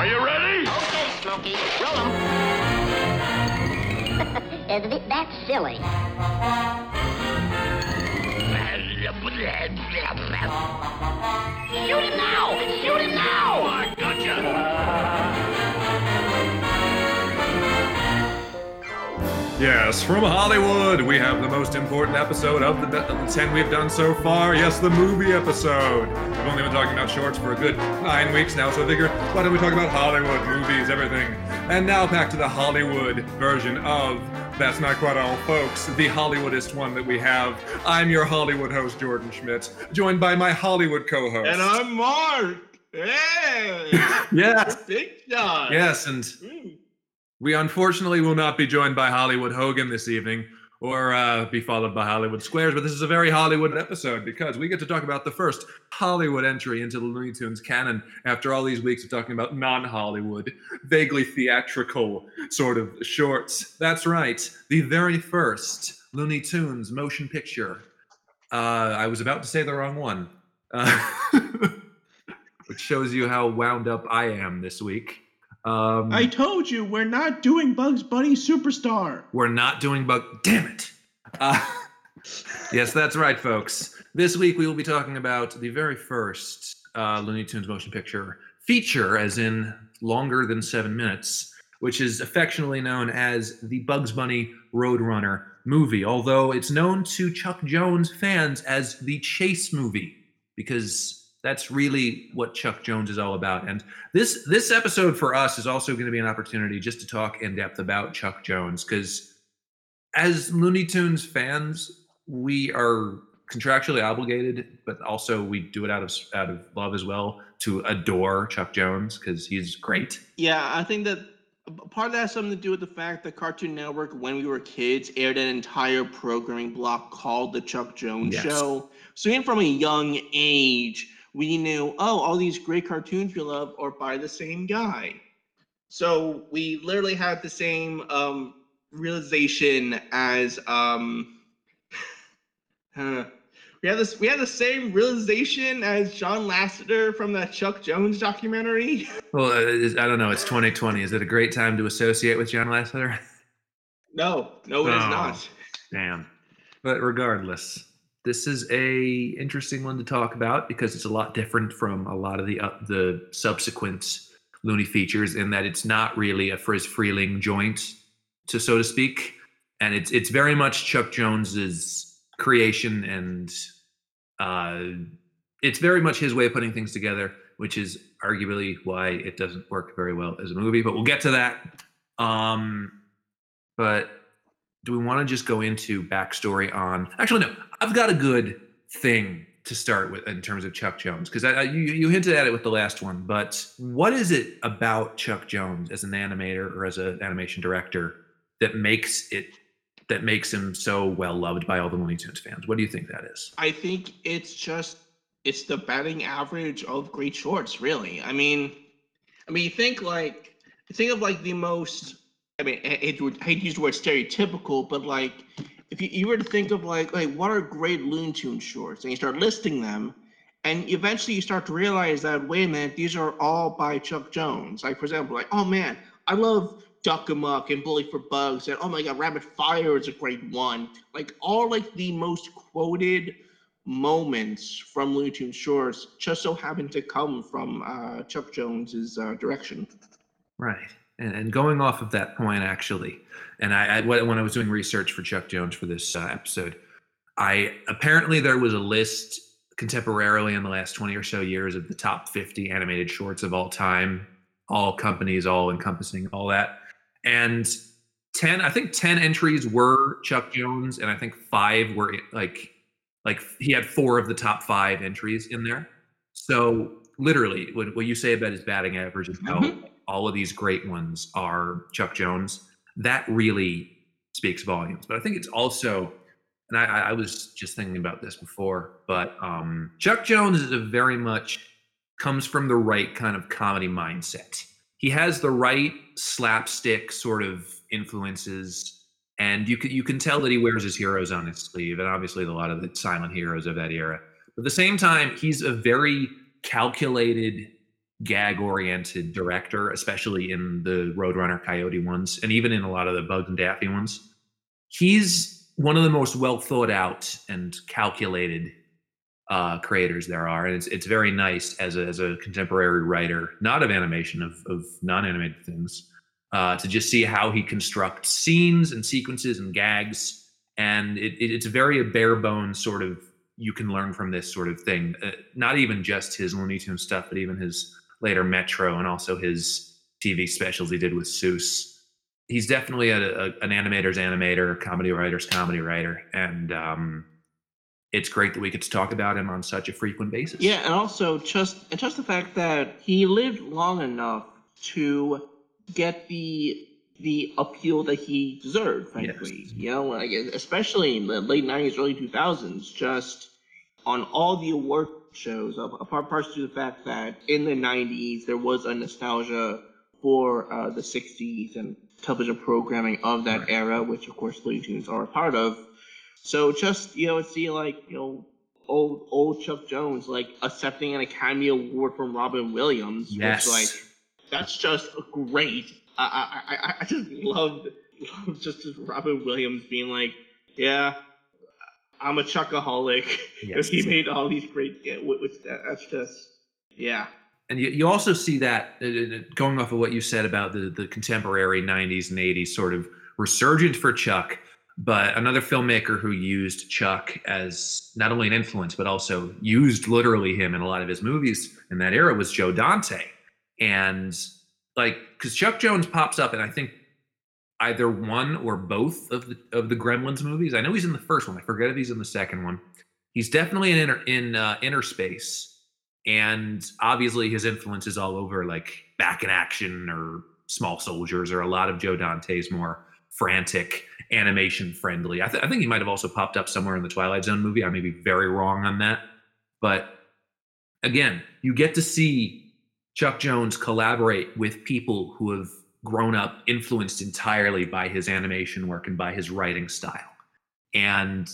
Are you ready? Okay, Smokey, roll 'em. That's silly. Shoot him now! Shoot him now! Oh, I gotcha. Yes, from Hollywood, we have the most important episode of the, of the 10 we've done so far. Yes, the movie episode. We've only been talking about shorts for a good nine weeks now, so I figure, why don't we talk about Hollywood, movies, everything? And now back to the Hollywood version of That's Not Quite All, folks, the Hollywoodest one that we have. I'm your Hollywood host, Jordan Schmidt, joined by my Hollywood co host. And I'm Mark. Hey, Yes, big shot. yes, and Mm. We unfortunately will not be joined by Hollywood Hogan this evening or uh, be followed by Hollywood Squares, but this is a very Hollywood episode because we get to talk about the first Hollywood entry into the Looney Tunes canon after all these weeks of talking about non Hollywood, vaguely theatrical sort of shorts. That's right, the very first Looney Tunes motion picture. Uh, I was about to say the wrong one, uh, which shows you how wound up I am this week. Um, I told you we're not doing Bugs Bunny Superstar. We're not doing bug. Damn it. Uh, yes, that's right, folks. This week we will be talking about the very first uh, Looney Tunes motion picture feature, as in longer than seven minutes, which is affectionately known as the Bugs Bunny Roadrunner movie, although it's known to Chuck Jones fans as the Chase movie because that's really what Chuck Jones is all about. And this this episode for us is also going to be an opportunity just to talk in depth about Chuck Jones because as Looney Tunes fans, we are contractually obligated, but also we do it out of out of love as well to adore Chuck Jones because he's great. Yeah, I think that part of that has something to do with the fact that Cartoon Network, when we were kids, aired an entire programming block called The Chuck Jones Yes. Show. So even from a young age, we knew, oh, all these great cartoons we love are by the same guy. So we literally had the same um, realization as um, uh, we had this we had the same realization as John Lasseter from that Chuck Jones documentary. Well, uh, is- I don't know. It's 2020. Is it a great time to associate with John Lasseter? No, no, it is Oh. not. Damn. But regardless, this is a interesting one to talk about because it's a lot different from a lot of the uh, the subsequent Looney features in that it's not really a Friz Freleng joint, to so to speak, and it's it's very much Chuck Jones's creation and uh, it's very much his way of putting things together, which is arguably why it doesn't work very well as a movie. But we'll get to that. Um, but do we want to just go into backstory on actually no i've got a good thing to start with in terms of chuck jones because you, you hinted at it with the last one but what is it about chuck jones as an animator or as an animation director that makes it that makes him so well loved by all the looney tunes fans what do you think that is I think it's just it's the batting average of great shorts, really. I mean, I mean, you think like think of like the most. I mean, I hate to, use the word stereotypical, but like if you, you were to think of like like what are great Looney Tunes shorts, and you start listing them, and eventually you start to realize that wait a minute, these are all by Chuck Jones. Like for example, like oh man, I love Duck Amuck and Bully for Bugs, and oh my god, Rabbit Fire is a great one. Like all like the most quoted moments from Looney Tunes shorts just so happen to come from uh, Chuck Jones's uh, direction. Right. And, and going off of that point, actually, and I, I when I was doing research for Chuck Jones for this uh, episode, I apparently there was a list contemporarily in the last 20 or so years of the top 50 animated shorts of all time, all companies, all encompassing all that. And 10, I think 10 entries were Chuck Jones, and I think five were like like he had four of the top five entries in there. So literally, what, what you say about his batting average and how Mhm. All of these great ones are Chuck Jones, that really speaks volumes. But I think it's also, and I, I was just thinking about this before, but um, Chuck Jones is a very much comes from the right kind of comedy mindset. He has the right slapstick sort of influences, and you can you can tell that he wears his heroes on his sleeve, and obviously a lot of the silent heroes of that era. But at the same time, he's a very calculated gag oriented director, especially in the Roadrunner Coyote ones, and even in a lot of the Bugs and Daffy ones. He's one of the most well thought out and calculated uh, creators there are, and it's it's very nice as a, as a contemporary writer, not of animation, of of non animated things, uh, to just see how he constructs scenes and sequences and gags, and it, it, it's very a bare bones sort of you can learn from this sort of thing. Uh, not even just his Looney Tunes stuff, but even his later Metro and also his TV specials he did with Seuss. He's definitely a, a, an animator's animator, comedy writer's comedy writer, and um, it's great that we get to talk about him on such a frequent basis. Yeah, and also just and just the fact that he lived long enough to get the the appeal that he deserved, frankly. Yes. You know, like especially in the late nineties, early two thousands, just on all the award shows, apart parts to the fact that in the nineties there was a nostalgia for uh, the sixties and television programming of that Right. era, which of course Looney Tunes are a part of. So just you know, see like you know, old old Chuck Jones like accepting an Academy Award from Robin Williams, Yes. which like that's just great. I I I, I just loved, loved just Robin Williams being like, yeah, I'm a Chuckaholic because he made all these great. Yeah, wh- which that- that's just yeah. and you, you also see that uh, uh, going off of what you said about the, the contemporary 90s and 80s sort of resurgent for chuck but another filmmaker who used chuck as not only an influence but also used literally him in a lot of his movies in that era was joe dante and like because chuck jones pops up and i think either one or both of the of the gremlins movies. I know he's in the first one. I forget if he's in the second one. He's definitely in inner in uh, Innerspace. And obviously his influence is all over like back in action or small soldiers or a lot of joe dante's more frantic animation friendly i, th- I think he might have also popped up somewhere in the twilight zone movie. I may be very wrong on that. But again you get to see chuck jones collaborate with people who have grown up influenced entirely by his animation work and by his writing style and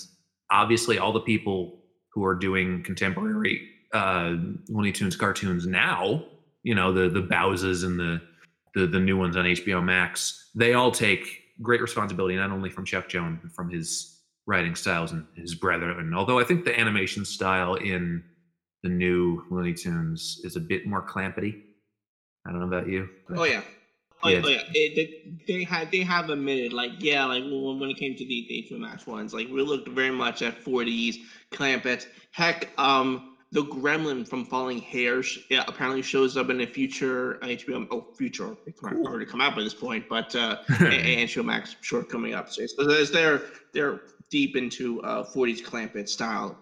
obviously all the people who are doing contemporary uh, Looney Tunes cartoons now, you know, the the Bowses and the, the the new ones on HBO Max, they all take great responsibility not only from Chuck Jones but from his writing styles and his brethren. Although I think the animation style in the new Looney Tunes is a bit more Clampetty. I don't know about you. Oh yeah. Oh Yeah. oh. It, they, they had they have admitted like yeah like when, when it came to the HBO Max ones like we looked very much at 40s Clampetts. Heck, um, the Gremlin from Falling Hairs yeah, apparently shows up in a future HBO oh future it's Cool. already come out by this point, but uh, and, HBO Max short coming up. So, there's- they're they're deep into uh 40s Clampett style,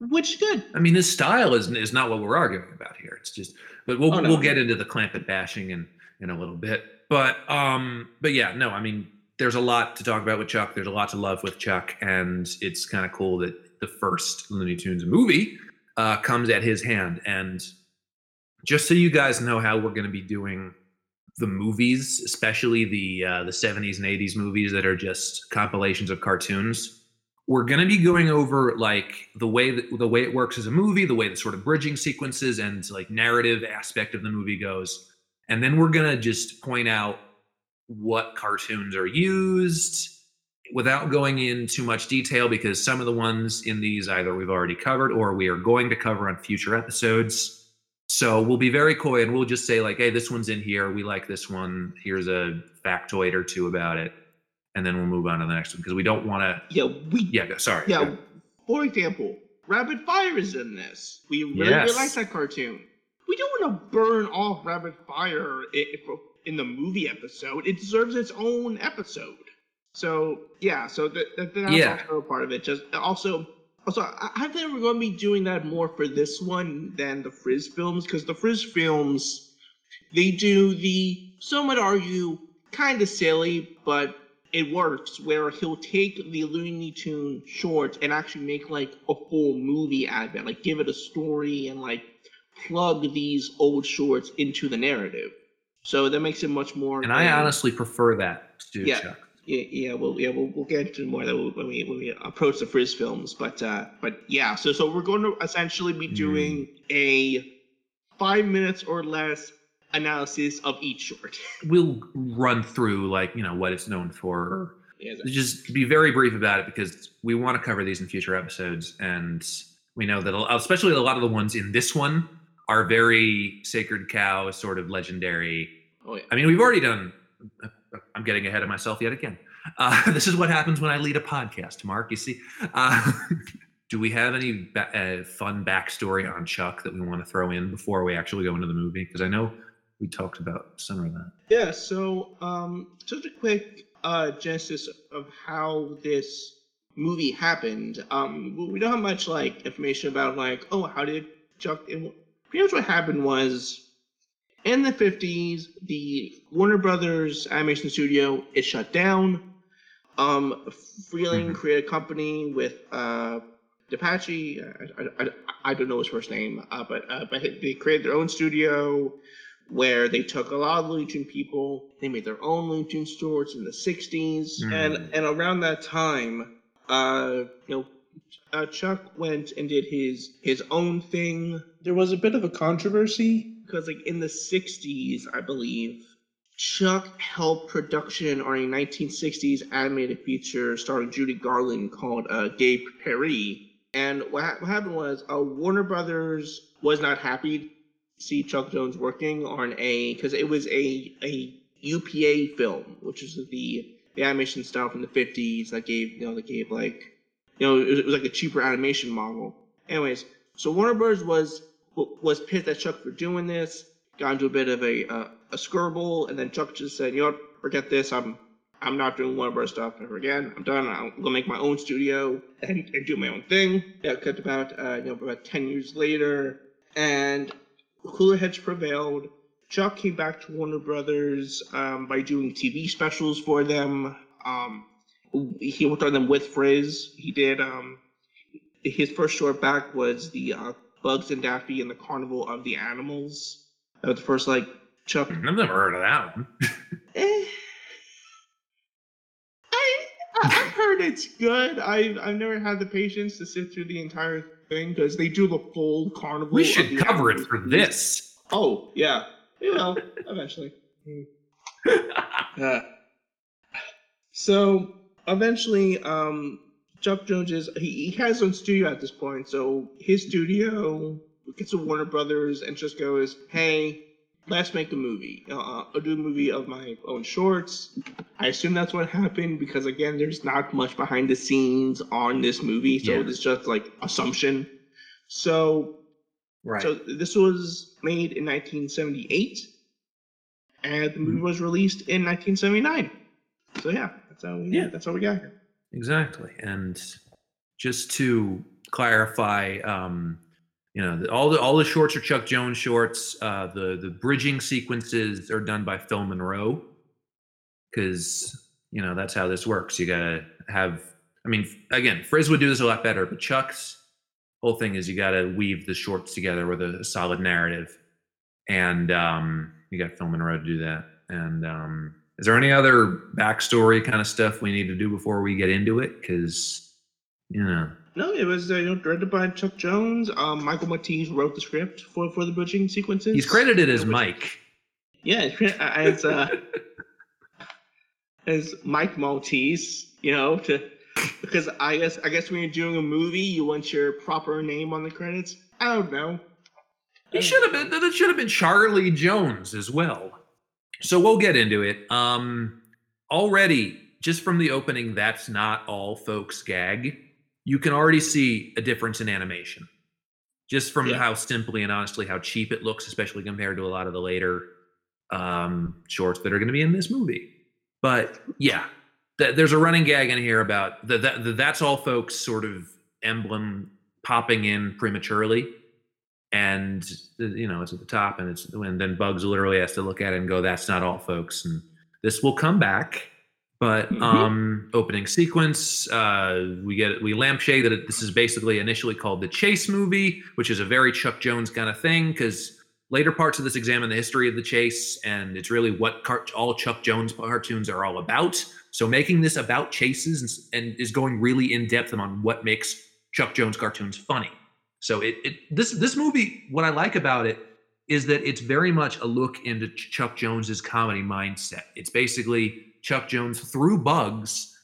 which is good. I mean, this style is is not what we're arguing about here. It's just, but we'll Oh, no. we'll get into the Clampett bashing in in a little bit. But um, but yeah, no, I mean, there's a lot to talk about with Chuck. There's a lot to love with Chuck, and it's kind of cool that the first Looney Tunes movie uh, comes at his hand. And just so you guys know how we're going to be doing the movies, especially the uh, the 70s and 80s movies that are just compilations of cartoons. We're going to be going over like the way that the way it works as a movie, the way the sort of bridging sequences and like narrative aspect of the movie goes, and then we're going to just point out what cartoons are used without going in too much detail because some of the ones in these either we've already covered or we are going to cover on future episodes. So we'll be very coy and we'll just say like, hey, this one's in here. We like this one. Here's a factoid or two about it, and then we'll move on to the next one because we don't want to. Yeah, we Yeah, sorry. Yeah, for example, Rabbit Fire is in this. We really, Yes. really like that cartoon. We don't want to burn off Rabbit Fire in the movie episode. It deserves its own episode. So yeah, so that, that that's Yeah. also part of it. Just also, also, I, I think we're going to be doing that more for this one than the Friz films because the Friz films they do the some would argue kind of silly, but it works where he'll take the Looney Tune shorts and actually make like a full movie out of it, like give it a story and like plug these old shorts into the narrative. So that makes it much more. And I uh, honestly prefer that to Yeah. Chuck. yeah, yeah, we'll yeah we'll, we'll get into more of that when we when we approach the Friz films, but uh, but yeah, so so we're going to essentially be Mm. doing a five minutes or less analysis of each short. We'll run through like you know what it's known for. Yeah, Just be very brief about it because we want to cover these in future episodes, and we know that especially a lot of the ones in this one are very sacred cow, is sort of legendary. oh yeah. I mean, we've already done. I'm getting ahead of myself yet again. Uh, this is what happens when I lead a podcast, Mark. You see. Uh, do we have any ba- uh, fun backstory on Chuck that we want to throw in before we actually go into the movie? Because I know we talked about some of that. Yeah, so um, just a quick uh, genesis of how this movie happened. Um, we- we don't have much like information about like, oh, how did Chuck? Much what happened was in the fifties, the Warner Brothers animation studio is shut down. Um, Freleng Mhm. created a company with uh, DePatie. I, I, I, I don't know his first name, uh, but uh, but they created their own studio where they took a lot of Looney Tune people. They made their own Looney Tune stores in the '60s, Mm. and and around that time, uh, you know, uh, Chuck went and did his his own thing There was a bit of a controversy. because like in the 60s i believe chuck helped production on a 1960s animated feature starring judy garland called uh, Gay Purr-ee and what, ha- what happened was uh, warner brothers was not happy to see chuck jones working on a because it was a a upa film which is the the animation style from the 50s that gave you know that gave like you know it was, it was like a cheaper animation model anyways so warner brothers was was pissed at Chuck for doing this. Got into a bit of a uh, a skirble, and then Chuck just said, "You know what? Forget this. I'm I'm not doing Warner Bros. stuff ever again. I'm done. I'm gonna make my own studio and, and do my own thing." Yeah, cut about uh, you know about ten years later, and cooler heads prevailed. Chuck came back to Warner Brothers um, by doing TV specials for them. Um, he worked on them with Friz. He did. Um, his first short back was the uh, Bugs and Daffy and the Carnival of the Animals. That was the first like Chuck. I've never heard of that one. Eh. I I've heard it's good. I've I've never had the patience to sit through the entire thing because they do the full carnival. We should cover it for this. Oh yeah, you know, eventually. Yeah. So eventually, um, Chuck Jones is he, he has his own studio at this point. So his studio gets to Warner Brothers and just goes, "Hey, let's make a movie. Uh, I'll do a movie of my own shorts." I assume that's what happened because again, there's not much behind the scenes on this movie, so Yeah. it's just like assumption. So Right. so this was made in 1978, and the movie was released in 1979. So yeah, how Yeah. that's how we got here. Exactly. And just to clarify, um, you know, the, all the all the shorts are Chuck Jones shorts. Uh, the the bridging sequences are done by Phil Monroe, because you know that's how this works. You gotta have. I mean, again, Friz would do this a lot better, but Chuck's whole thing is you gotta weave the shorts together with a, solid narrative, and um, you got Phil Monroe to do that. And um, is there any other backstory kind of stuff we need to do before we get into it? Because, you know, No, it was uh, you know, directed by Chuck Jones. Um, Michael Maltese wrote the script for for the bridging sequences. he's credited as Mike. Yeah, it's uh, as uh, as Mike Maltese. You know, to because I guess I guess when you're doing a movie, you want your proper name on the credits. I don't know. He should have been. That should have been Charlie Jones as well. So we'll get into it. Um, already, just from the opening, that's not all folks gag. You can already see a difference in animation, just from Yeah. how simply and honestly how cheap it looks, especially compared to a lot of the later um, shorts that are going to be in this movie. But yeah, th- there's a running gag in here about the, the, the that's all folks sort of emblem popping in prematurely and uh, you know it's at the top and it's and then bugs literally has to look at it and go that's not all folks and this will come back but Mhm. um opening sequence uh we get we lampshade that it, this is basically initially called the chase movie which is a very chuck jones kind of thing because later parts of this examine the history of the chase and it's really what all chuck jones cartoons are all about so making this about chases and, and is going really in depth on what makes chuck jones cartoons funny so it, it this this movie, what I like about it is that it's very much a look into Chuck Jones's comedy mindset. It's basically Chuck Jones through bugs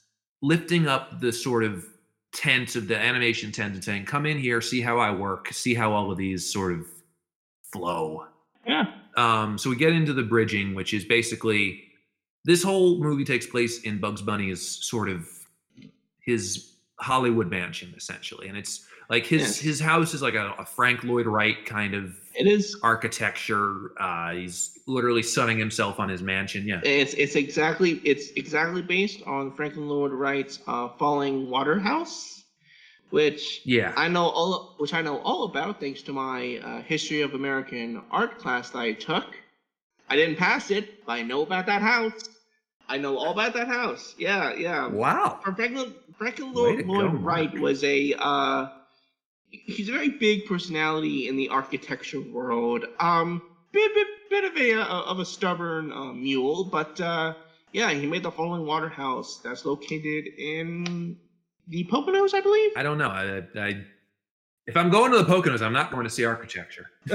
lifting up the sort of tent of the animation tent and saying, "Come in here, see how I work, see how all of these sort of flow." Yeah. Um, so we get into the bridging, which is basically this whole movie takes place in Bugs Bunny's sort of his Hollywood mansion, essentially, and it's like his Yes. his house is like a, a Frank Lloyd Wright kind of It is. architecture. Uh, he's literally sunning himself on his mansion. Yeah, It's it's exactly it's exactly based on Franklin Lloyd Wright's uh, Falling Water House, which yeah. I know all which I know all about thanks to my uh, history of American art class that I took. I didn't pass it, but I know about that house. I know all about that house. Yeah, yeah. wow. Franklin Franklin Way Lloyd, go, Lloyd Wright was a uh, he's a very big personality in the architecture world. Um, bit bit, bit of a uh, of a stubborn uh, mule, but uh, yeah, he made the Falling Water House that's located in the Poconos, I believe. I don't know. I, I if I'm going to the Poconos, I'm not going to see architecture.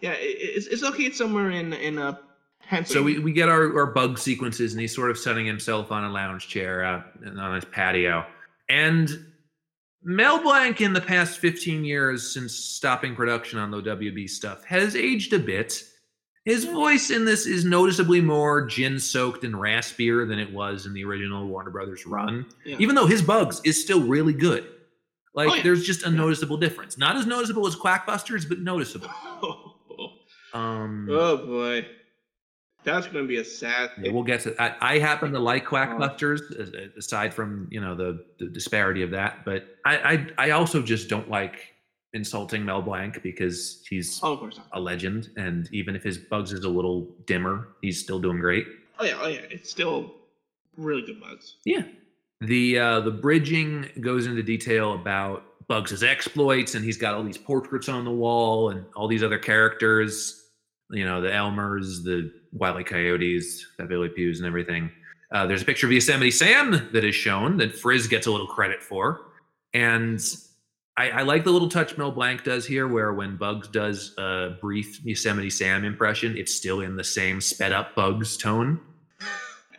yeah, it's it's located somewhere in in a. So we, we get our, our bug sequences, and he's sort of setting himself on a lounge chair out on his patio. And Mel Blanc, in the past 15 years since stopping production on the WB stuff, has aged a bit. His voice in this is noticeably more gin soaked and raspier than it was in the original Warner Brothers run, Yeah. even though his Bugs is still really good. Like, Oh, yeah. there's just a noticeable difference. Not as noticeable as Quackbusters, but noticeable. Um, oh boy, that's gonna be a sad Yeah, we'll get to. I, I happen to like Quackbusters, as- as- aside from you know the, the disparity of that. But I, I I also just don't like insulting Mel Blanc because he's Oh, a legend, and even if his bugs is a little dimmer, he's still doing great. Oh yeah, oh yeah, it's still really good bugs. Yeah. The uh, the bridging goes into detail about Bugs' exploits, and he's got all these portraits on the wall and all these other characters. You know, the Elmers, the Wile E. Coyotes, the Pepé Le Pews, and everything. Uh, there's a picture of Yosemite Sam that is shown that Friz gets a little credit for, and I, I like the little touch Mel Blanc does here, where when Bugs does a brief Yosemite Sam impression, it's still in the same sped up Bugs tone.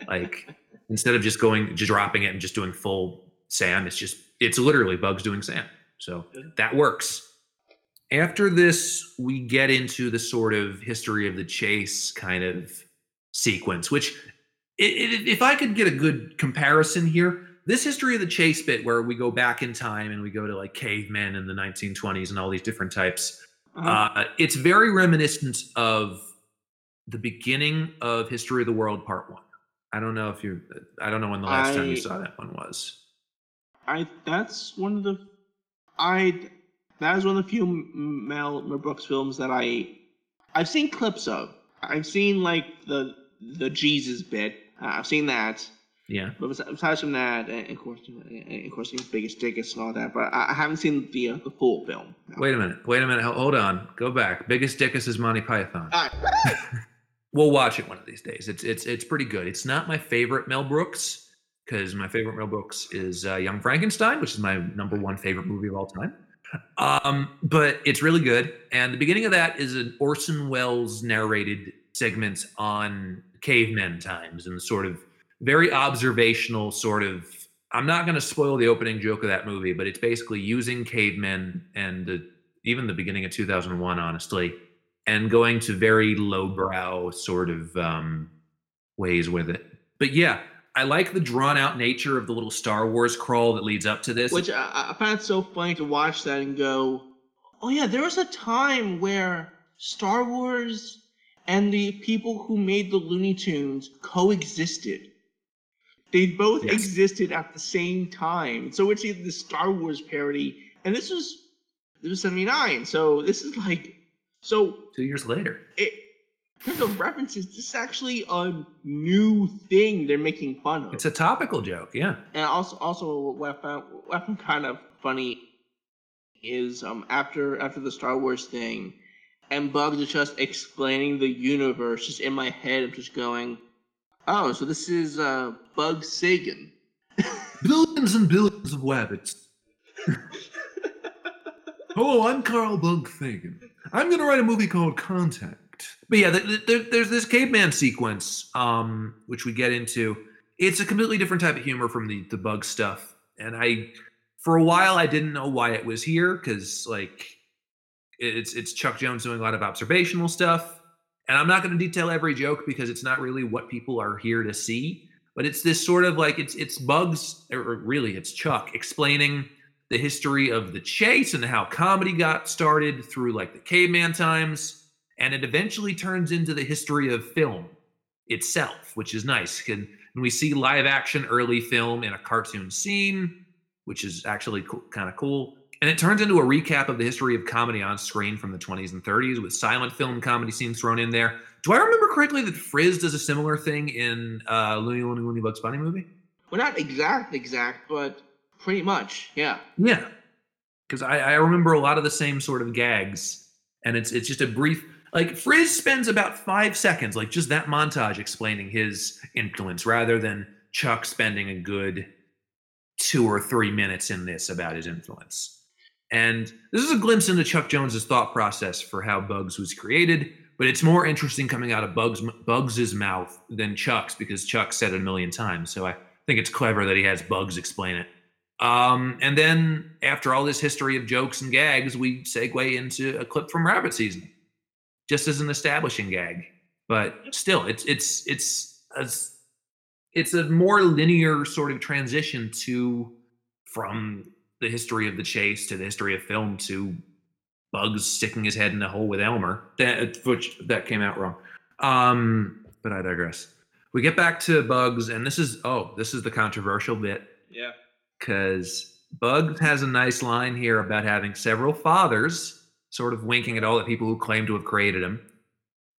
Like instead of just going just dropping it and just doing full sam it's just it's literally bugs doing sam so that works after this we get into the sort of history of the chase kind of sequence which i- i- if i could get a good comparison here this history of the chase bit where we go back in time and we go to like cavemen in the 1920s and all these different types Uh-huh. uh, it's very reminiscent of the beginning of History of the World Part One. I don't know if you. I don't know when the last time you saw that one was. I that's one of the I that is one of the few Mel, Brooks films that I I've seen clips of. I've seen like the the Jesus bit. Uh, I've seen that. Yeah. But besi- aside from that, and of course, and of course, the Biggus Dickus and all that. But I haven't seen the uh, the full film. Wait a minute. Wait a minute. Hold on. Go back. Biggus Dickus is Monty Python. All right. We'll watch it one of these days. It's it's it's pretty good. It's not my favorite Mel Brooks because my favorite Mel Brooks is uh, Young Frankenstein, which is my number one favorite movie of all time. Um, but it's really good. And the beginning of that is an Orson Welles narrated segment on cavemen times and sort of very observational sort of. I'm not going to spoil the opening joke of that movie, but it's basically using cavemen and the, even the beginning of 2001, honestly, and going to very lowbrow sort of um, ways with it. But yeah, I like the drawn out nature of the little Star Wars crawl that leads up to this. Which I, I found it so funny to watch that and go, oh yeah, there was a time where Star Wars and the people who made the Looney Tunes coexisted. They both Yes. existed at the same time. So it's the Star Wars parody, and this was this was '79. So this is like, so Two years later. it. Terms of references, this is actually a new thing they're making fun of. It's a topical joke, yeah. And also, also what I found, what I found kind of funny is um after after the Star Wars thing, and Bugs is just explaining the universe, just in my head, I'm just going, oh, so this is uh Bug Sagan. Billions and billions of wabbits. Hello, I'm Carl Bug Sagan. I'm going to write a movie called Contact. But yeah, th- th- there- there's this caveman sequence, um, which we get into. It's a completely different type of humor from the the bug stuff, and I, for a while, I didn't know why it was here because like, it's it's Chuck Jones doing a lot of observational stuff, and I'm not going to detail every joke because it's not really what people are here to see. But it's this sort of like it's it's bugs, or really it's Chuck explaining the history of the chase and how comedy got started through like the caveman times and it eventually turns into the history of film itself which is nice and, we see live action early film in a cartoon scene which is actually co- kind of cool and it turns into a recap of the history of comedy on screen from the 20s and 30s with silent film comedy scenes thrown in there do i remember correctly that friz does a similar thing in uh looney looney looney bugs bunny movie Well, not exact, exact, but pretty much. Yeah. Yeah, because I, I remember a lot of the same sort of gags, and it's it's just a brief. Like Friz spends about five seconds, like just that montage, explaining his influence, rather than Chuck spending a good two or three minutes in this about his influence. And this is a glimpse into Chuck Jones's thought process for how Bugs was created, but it's more interesting coming out of Bugs Bugs's mouth than Chuck's because Chuck said it a million times. So I think it's clever that he has Bugs explain it. Um, and then after all this history of jokes and gags, we segue into a clip from Rabbit Season, just as an establishing gag. But still, it's it's it's a, it's a more linear sort of transition to from the history of the chase to the history of film to Bugs sticking his head in the hole with Elmer. That which that came out wrong. Um, but I digress. We get back to Bugs, and this is oh, this is the controversial bit Yeah. because Bugs has a nice line here about having several fathers, sort of winking at all the people who claim to have created him.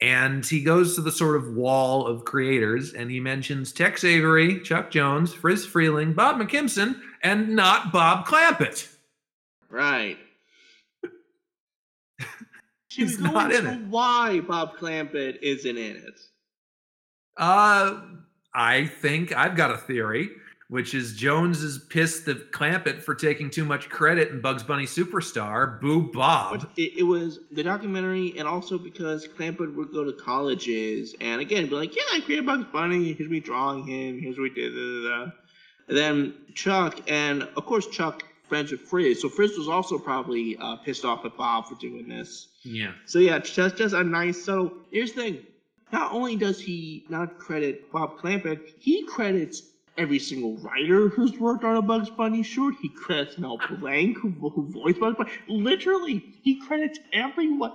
And he goes to the sort of wall of creators and he mentions Tex Avery, Chuck Jones, Friz Freleng, Bob McKimson, and not Bob Clampett. Right. Should He's not in it. why Bob Clampett isn't in it? Uh, I think I've got a theory, which is Jones is pissed at Clampett for taking too much credit in Bugs Bunny Superstar. Boo Bob. It, it was the documentary, and also because Clampett would go to colleges and again be like, "Yeah, I created Bugs Bunny. Here's me drawing him. Here's what we did." Da, da, da. And then Chuck, and of course Chuck friends with Friz, so Friz was also probably uh, pissed off at Bob for doing this. Yeah. So yeah, just just a nice subtle. Here's the thing: not only does he not credit Bob Clampett, he credits every single writer who's worked on a Bugs Bunny short. He credits Mel Blanc, who, who voiced Bugs Bunny. Literally, he credits everyone.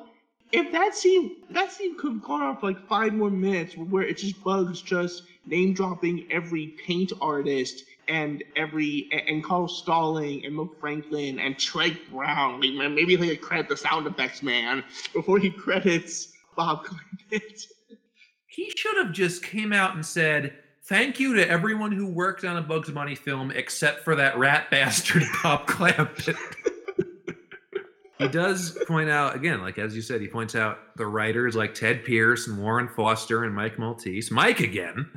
If that scene, that scene could have gone on for like five more minutes, where it's just Bugs just name dropping every paint artist and every and, Carl Stalling and Mo Franklin and Treg Brown. Like, maybe he could credit the sound effects man before he credits Bob Clampett. He should have just came out and said, Thank you to everyone who worked on a Bugs Bunny film except for that rat bastard Bob Clampett. he does point out, again, like as you said, he points out the writers like Tedd Pierce and Warren Foster and Mike Maltese, Mike again.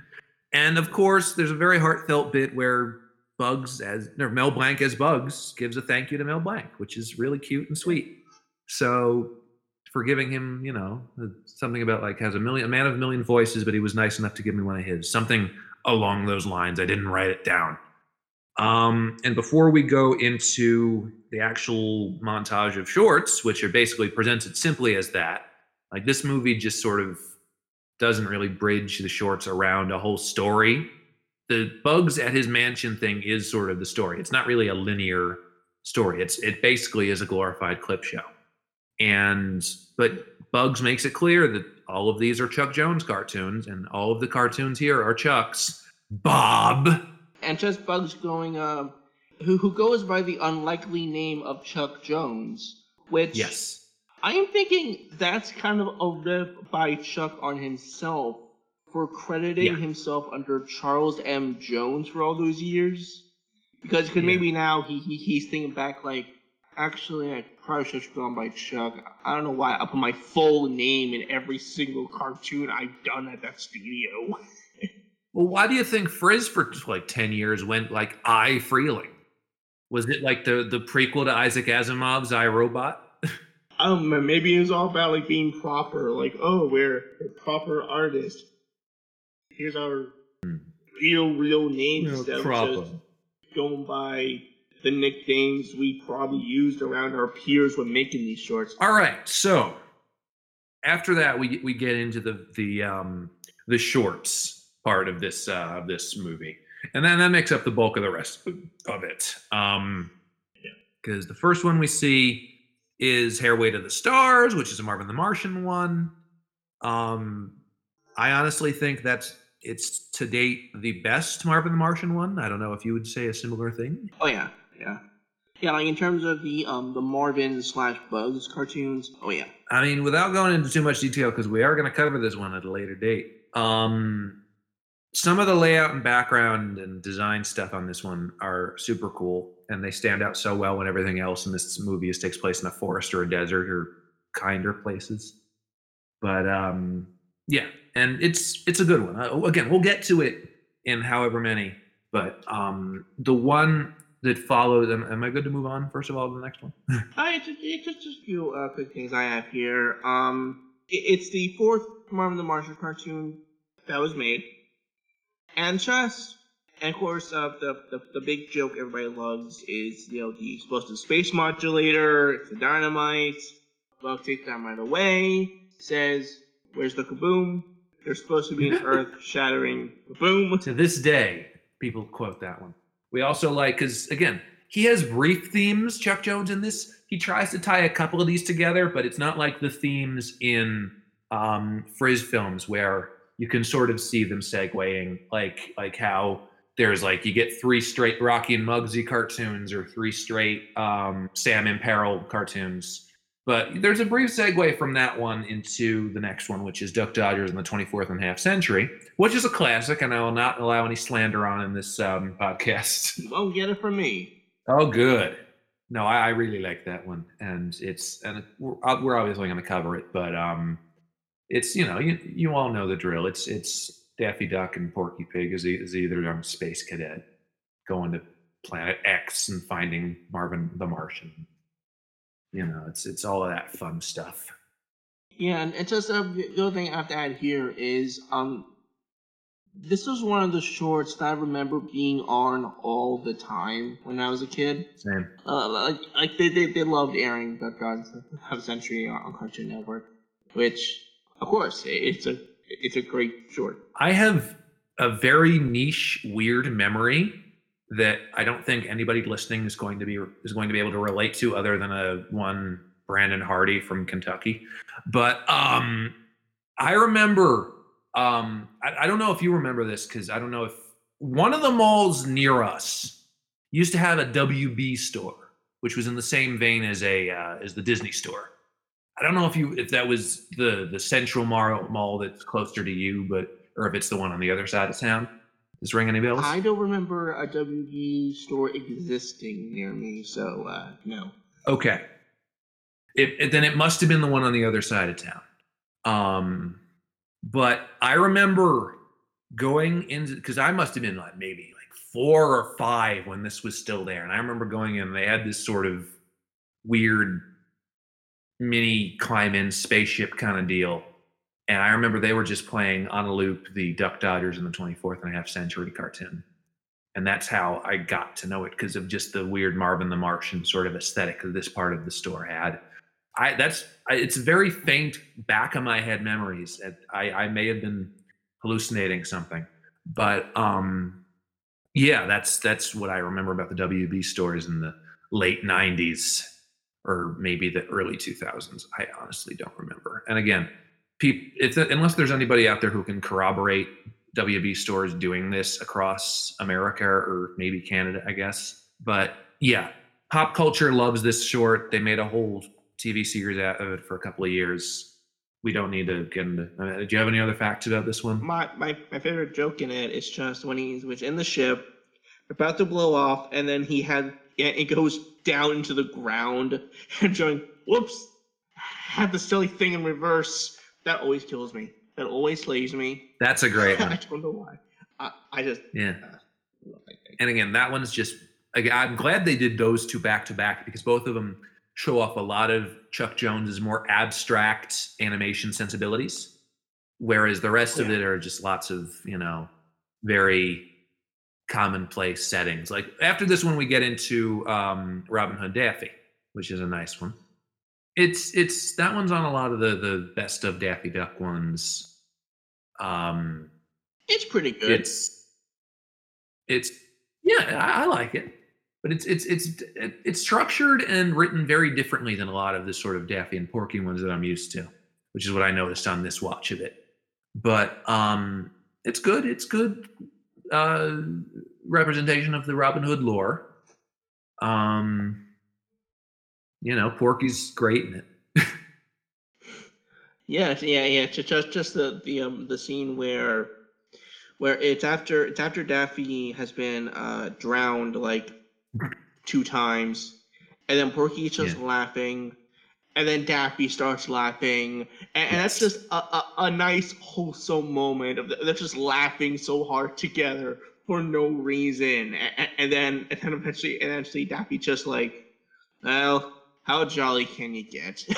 And of course, there's a very heartfelt bit where Bugs, as Mel Blanc as Bugs, gives a thank you to Mel Blanc, which is really cute and sweet. So for giving him, you know, something about like has a million, a man of a million voices, but he was nice enough to give me one of his, something along those lines. I didn't write it down. Um, and before we go into the actual montage of shorts, which are basically presented simply as that, like this movie just sort of doesn't really bridge the shorts around a whole story. The bugs at his mansion thing is sort of the story. It's not really a linear story. It's it basically is a glorified clip show. And but Bugs makes it clear that all of these are Chuck Jones cartoons, and all of the cartoons here are Chuck's. Bob. and just Bugs going, uh, who who goes by the unlikely name of Chuck Jones, which Yes. I am thinking that's kind of a rip by Chuck on himself for crediting Yeah. himself under Charles M. Jones for all those years. Because cause Yeah. maybe now he, he he's thinking back like, actually I probably should have gone by Chuck. I don't know why I put my full name in every single cartoon I've done at that studio. Well, why do you think Friz for like 10 years went like I Freleng? Was it like the, the prequel to Isaac Asimov's I Robot? I don't know, maybe it's all about like being proper. Like, oh, we're, we're proper artists. Here's our hmm. real, real names instead of just going by the nicknames we probably used around our peers when making these shorts. All right. So after that, we we get into the the um the shorts part of this uh of this movie, and then that makes up the bulk of the rest of it. Um, because the first one we see is Hare-Way to the Stars, which is a Marvin the Martian one. Um, I honestly think that's it's to date the best Marvin the Martian one. I don't know if you would say a similar thing. Oh yeah, yeah, yeah. Like in terms of the um the Marvin slash Bugs cartoons. Oh yeah. I mean, without going into too much detail, because we are going to cover this one at a later date. Um, some of the layout and background and design stuff on this one are super cool, and they stand out so well when everything else in this movie is takes place in a forest or a desert or kinder places. But um, yeah, and it's it's a good one. Uh, again, we'll get to it in however many, but um, the one that follow them. am I good to move on? First of all, to the next one. I just, it's just just a few uh, quick things I have here. Um, it, it's the fourth Marvin the Martian cartoon that was made, and just and of course uh, the, the the big joke everybody loves is you know the explosive space modulator, it's the dynamite. Bug takes them right away. Says, "Where's the kaboom?" There's supposed to be an earth-shattering boom. to this day, people quote that one. We also like because again, he has brief themes. Chuck Jones in this, he tries to tie a couple of these together, but it's not like the themes in um, Friz films where you can sort of see them segueing, like like how there's like you get three straight Rocky and Muggsy cartoons or three straight um, Sam Imperil cartoons. But there's a brief segue from that one into the next one, which is Duck Dodgers in the 24th and a half century, which is a classic, and I will not allow any slander on in this um, podcast. You won't get it from me. Oh, good. No, I, I really like that one, and it's and we're, uh, we're obviously going to cover it, but um, it's you know you you all know the drill. It's it's Daffy Duck and Porky Pig is, is either a space cadet going to Planet X and finding Marvin the Martian. You know, it's it's all of that fun stuff. Yeah, and it's just uh, the other thing I have to add here is um, this was one of the shorts that I remember being on all the time when I was a kid. Same. Uh, like like they, they, they loved airing Duck Dodgers of the Century on, on Cartoon Network, which of course it's a it's a great short. I have a very niche, weird memory that I don't think anybody listening is going to be is going to be able to relate to, other than a one Brandon Hardy from Kentucky. But um, I remember. Um, I, I don't know if you remember this because I don't know if one of the malls near us used to have a WB store, which was in the same vein as a uh, as the Disney store. I don't know if you if that was the the Central Mall mall that's closer to you, but or if it's the one on the other side of town. Does ring any bells? I don't remember a WB store existing near me, so uh, no. Okay. It, it- then it must have been the one on the other side of town. Um, but I remember going in because I must have been like maybe like four or five when this was still there, and I remember going in. They had this sort of weird mini climb in spaceship kind of deal. And I remember they were just playing on a loop the Duck Dodgers in the 24th and a half century cartoon. And that's how I got to know it because of just the weird Marvin the Martian sort of aesthetic that this part of the store had. I that's it's very faint back of my head memories. I I may have been hallucinating something, but um, yeah, that's that's what I remember about the WB stores in the late '90s or maybe the early 2000s. I honestly don't remember. And again, unless there's anybody out there who can corroborate WB stores doing this across America or maybe Canada, I guess. But yeah, pop culture loves this short. They made a whole TV series out of it for a couple of years. We don't need to get into. Uh, do you have any other facts about this one? My, my my favorite joke in it is just when he's was in the ship, about to blow off, and then he had it goes down into the ground, and going, "Whoops!" Had the silly thing in reverse. That always kills me. That always slays me. That's a great one. I don't know why. I, I just Yeah. uh, love that thing. And again, that one's just. again, I'm glad they did those two back to back because both of them show off a lot of Chuck Jones's more abstract animation sensibilities, whereas the rest of it are just lots of you know very commonplace settings. Like after this one, we get into um, Robin Hood Daffy, which is a nice one. It's it's that one's on a lot of the the best of Daffy Duck ones. Um, It's pretty good. it's it's yeah, I, I like it, but it's it's it's it's structured and written very differently than a lot of the sort of Daffy and Porky ones that I'm used to, which is what I noticed on this watch of it. But um, it's good. It's good uh, representation of the Robin Hood lore. Um, you know, Porky's great in it. Yeah, yeah, yeah. Just just the the um the scene where where it's after it's after Daffy has been uh drowned like two times, and then Porky's just Yeah. laughing, and then Daffy starts laughing, and, and that's just a, a, a nice wholesome moment of th- they're just laughing so hard together for no reason, and, and then and then eventually and eventually Daffy just like, well, how jolly can you get?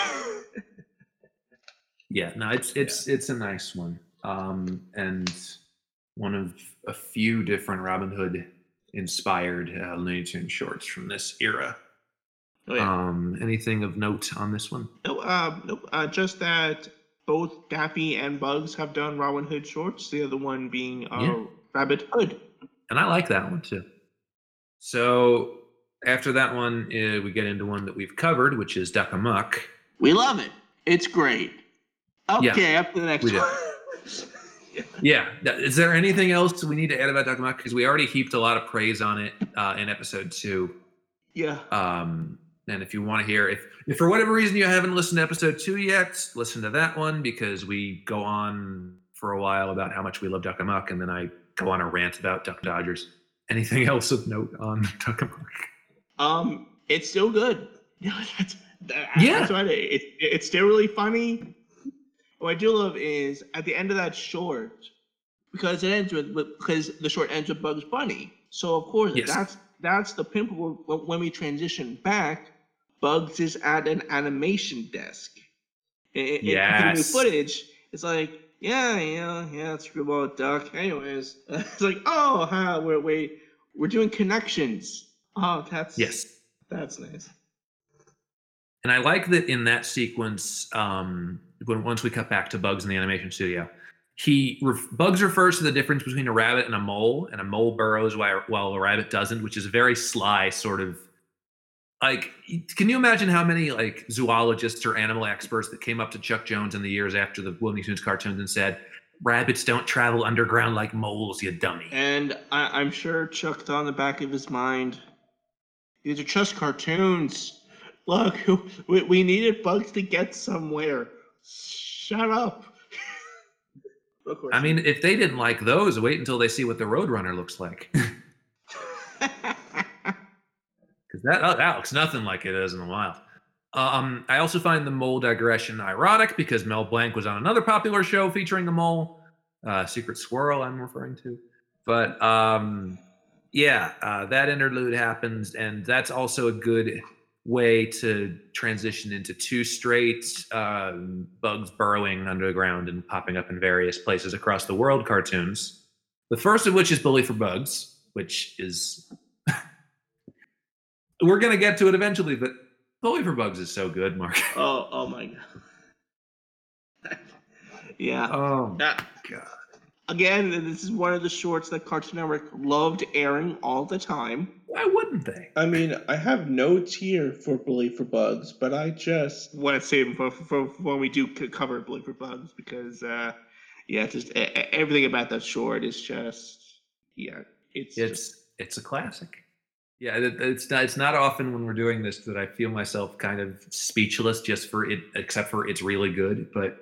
Yeah, no, it's it's it's a nice one, um, and one of a few different Robin Hood inspired uh, Looney Tune shorts from this era. Oh, yeah. Um, anything of note on this one? No, uh, nope. Uh, just that both Daffy and Bugs have done Robin Hood shorts. The other one being uh, Yeah. Rabbit Hood. And I like that one too. So after that one, uh, we get into one that we've covered, which is Duck Amuck. We love it. It's great. Yeah, Okay, up to the next one. Yeah. Is there anything else we need to add about Duck Amuck? Because we already heaped a lot of praise on it uh, in episode two. yeah. Um, and if you want to hear, if, if for whatever reason you haven't listened to episode two yet, listen to that one because we go on for a while about how much we love Duck Amuck, and then I go on a rant about Duck Dodgers. Anything else of note on Duck Amuck? Um, it's still good. Yeah, that's, that, Yeah. that's what it, it, it's still really funny. What I do love is at the end of that short, because it ends with, with because the short ends with Bugs Bunny. So of course Yes. that's that's the pinnacle when, we transition back. Bugs is at an animation desk. In, in- in new footage, it's like, yeah, yeah, yeah, screwball duck. Anyways, it's like, oh, huh, we're we we're doing connections. Oh, that's Yes. that's nice. And I like that in that sequence, um, when once we cut back to Bugs in the animation studio, he ref- Bugs refers to the difference between a rabbit and a mole, and a mole burrows while, while a rabbit doesn't, which is a very sly sort of like. Can you imagine how many like zoologists or animal experts that came up to Chuck Jones in the years after the Looney Tunes cartoons and said, "Rabbits don't travel underground like moles, you dummy." And I, I'm sure Chuck thought in the back of his mind, these are just cartoons. Look, we, we needed Bugs to get somewhere. Shut up. I mean, if they didn't like those, wait until they see what the Roadrunner looks like. because that oh, that looks nothing like it does in the wild. Um, I also find the mole digression ironic because Mel Blanc was on another popular show featuring a mole, uh, Secret Squirrel. I'm referring to, but um, yeah, uh, that interlude happens, and that's also a good way to transition into two straight um, bugs burrowing underground and popping up in various places across the world cartoons. The first of which is Bully for Bugs, which is we're gonna get to it eventually, but Bully for Bugs is so good, Mark. oh, oh my god. yeah. Oh That- god. Again, this is one of the shorts that Cartoon Network loved airing all the time. Why wouldn't they? I mean, I have notes here for Bully for Bugs, but I just want to save for, for, for when we do cover Bully for Bugs because, uh, yeah, just everything about that short is just, yeah, it's, just- It's it's a classic. Yeah, it's not it's not often when we're doing this that I feel myself kind of speechless just for it, except for it's really good. But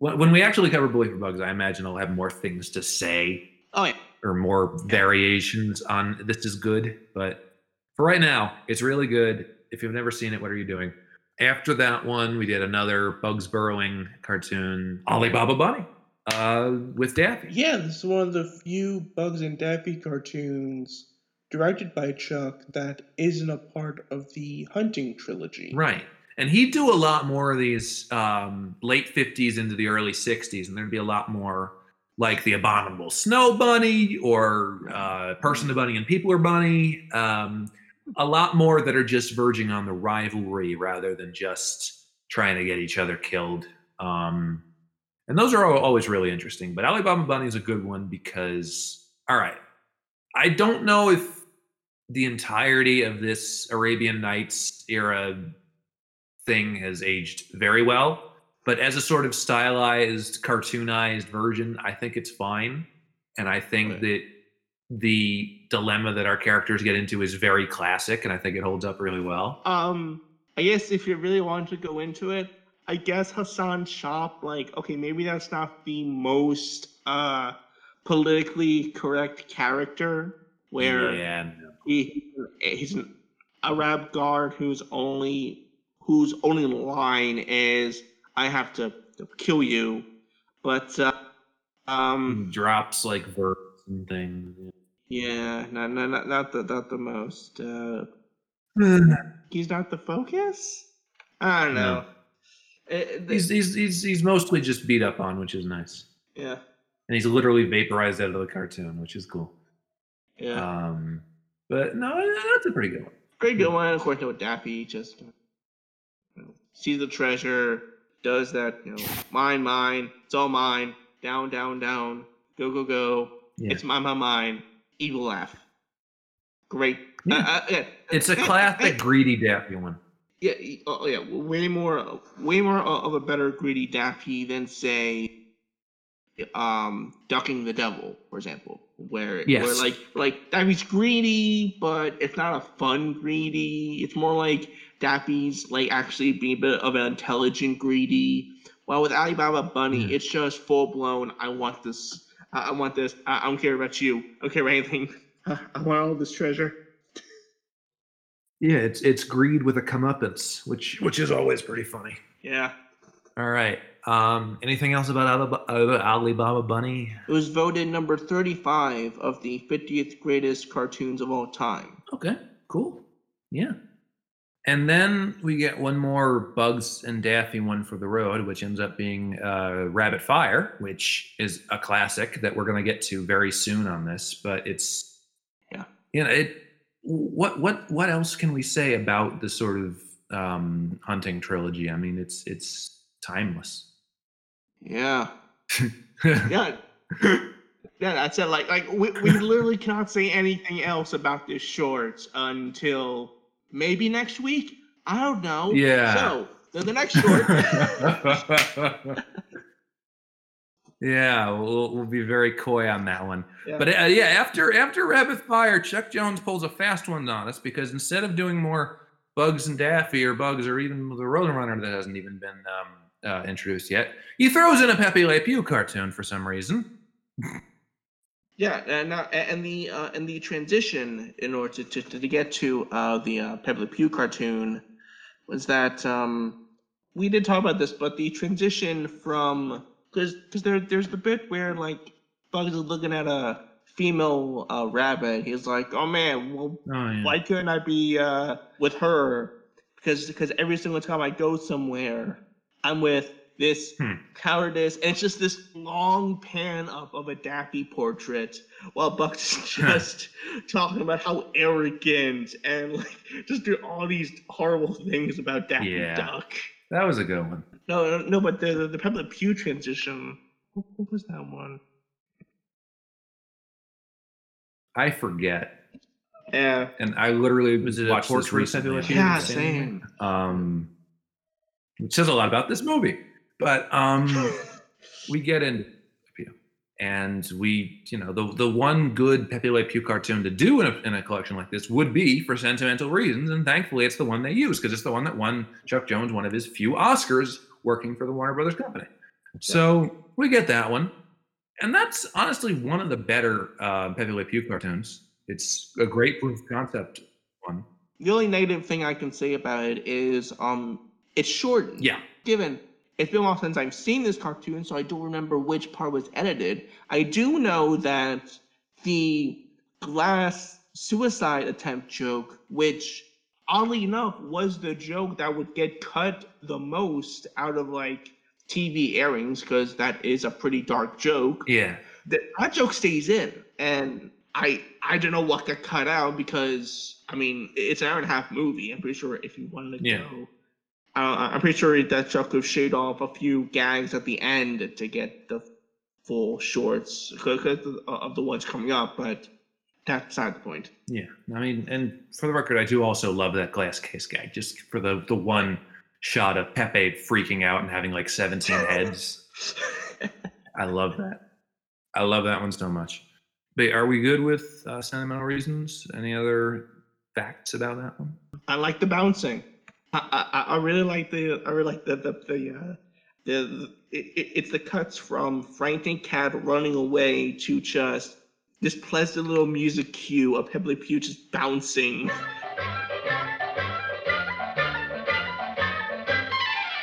when, we actually cover Bully for Bugs, I imagine I'll have more things to say oh yeah, or more variations on this is good. But for right now, it's really good. If you've never seen it, what are you doing? After that one, we did another Bugs burrowing cartoon, Alibaba Bunny, uh, with Daffy. yeah, this is one of the few Bugs and Daffy cartoons directed by Chuck, that isn't a part of the Hunting trilogy. Right. And he'd do a lot more of these um, late 50s into the early 60s, and there'd be a lot more like the Abominable Snow Bunny or uh, Person to Bunny and People are Bunny. Um, a lot more that are just verging on the rivalry rather than just trying to get each other killed. Um, and those are always really interesting. But Alibaba Bunny is a good one because, all right, I don't know if the entirety of this Arabian Nights era thing has aged very well, but as a sort of stylized, cartoonized version, I think it's fine. And I think Right. that the dilemma that our characters get into is very classic, and I think it holds up really well. Um, I guess if you really want to go into it, I guess Hassan Chop, like, okay, maybe that's not the most uh politically correct character where yeah, no. he he's an Arab guard whose only whose only line is I have to, to kill you, but uh, um drops like verbs and things. yeah, not not not, not the not the most. Uh, he's not the focus. I don't know. Uh, the- he's, he's he's he's mostly just beat up on, which is nice, yeah, and he's literally vaporized out of the cartoon, which is cool. yeah. Um, but no, that's a pretty good one. Pretty good one. Of course, no Daffy just you know, sees the treasure, does that, you know, mine, mine, it's all mine, down, down, down, go, go, go, Yeah. it's mine, mine, mine, evil laugh. Great. Yeah. Uh, uh, yeah. It's a classic greedy Daffy one. Yeah, oh yeah, way more, way more of a better greedy Daffy than say, um, ducking the devil, for example, where yes. where like like Daffy's greedy, but it's not a fun greedy. It's more like Daffy's like actually being a bit of an intelligent greedy. While with Alibaba Bunny, Yeah. it's just full blown. I want this. I, I want this. I, I don't care about you. I don't care about anything. I want all this treasure. Yeah, it's it's greed with a comeuppance, which which is always pretty funny. Yeah. All right. Um, anything else about Alibaba, uh, Alibaba Bunny? It was voted number 35 of the 50th greatest cartoons of all time. Okay, cool. Yeah. And then we get one more Bugs and Daffy one for the road, which ends up being uh, Rabbit Fire, which is a classic that we're going to get to very soon on this. But it's, Yeah. you know, it. What what what else can we say about the sort of um, hunting trilogy? I mean, it's it's timeless. Yeah. Yeah. yeah, that's it. Like, like we, we literally cannot say anything else about this short until maybe next week. I don't know. Yeah. So, the, the next short. yeah, we'll, we'll be very coy on that one. Yeah. But uh, yeah, after after Rabbit Fire, Chuck Jones pulls a fast one on us because instead of doing more Bugs and Daffy or Bugs or even the Roadrunner that hasn't even been um, uh, introduced yet, he throws in a Pepe Le Pew cartoon for some reason. Yeah, and now and the uh, and the transition in order to, to, to get to uh, the uh, Pepe Le Pew cartoon was that um, we did talk about this, but the transition from because because there there's the bit where like Bugs is looking at a female uh, rabbit. He's like, oh man, well Oh yeah. why couldn't I be uh, with her? Because because every single time I go somewhere, I'm with this Hmm. cowardice, and it's just this long pan up of a Daffy portrait, while Bugs is just talking about how arrogant and like just do all these horrible things about Daffy Yeah. Duck. That was a good one. No, no, no, but the the, the Pepe Le Pew transition. What, what was that one? I forget, Yeah, and I literally Was it a watched this portrait of Pepe recently. Yeah, Same. same. um, which says a lot about this movie. But um, we get into Pew, and we, you know, the the one good Pepe Le Pew cartoon to do in a, in a collection like this would be for sentimental reasons, and thankfully it's the one they use because it's the one that won Chuck Jones one of his few Oscars working for the Warner Brothers company. So we get that one, and that's honestly one of the better uh, Pepe Le Pew cartoons. It's a great proof of concept one. The only negative thing I can say about it is um it's shortened. Yeah. Given it's been a while since I've seen this cartoon, so I don't remember which part was edited. I do know that the glass suicide attempt joke, which oddly enough was the joke that would get cut the most out of like TV airings because that is a pretty dark joke. Yeah. That, that joke stays in, and I I don't know what got cut out because I mean it's an hour and a half movie. I'm pretty sure if you wanted to Yeah. go, uh, I'm pretty sure that joke could shade off a few gags at the end to get the full shorts because of the ones coming up, but that's beside the point. Yeah, I mean, and for the record, I do also love that glass case gag, just for the the one shot of Pepe freaking out and having like 17 heads. I love that. I love that one so much. But are we good with uh, sentimental reasons? Any other facts about that one? I like the bouncing. I, I, I really like the I really like the the the, uh, the, it, it- it's the cuts from Frank and Cat running away to just this pleasant little music cue of Pepe Le Pew just bouncing.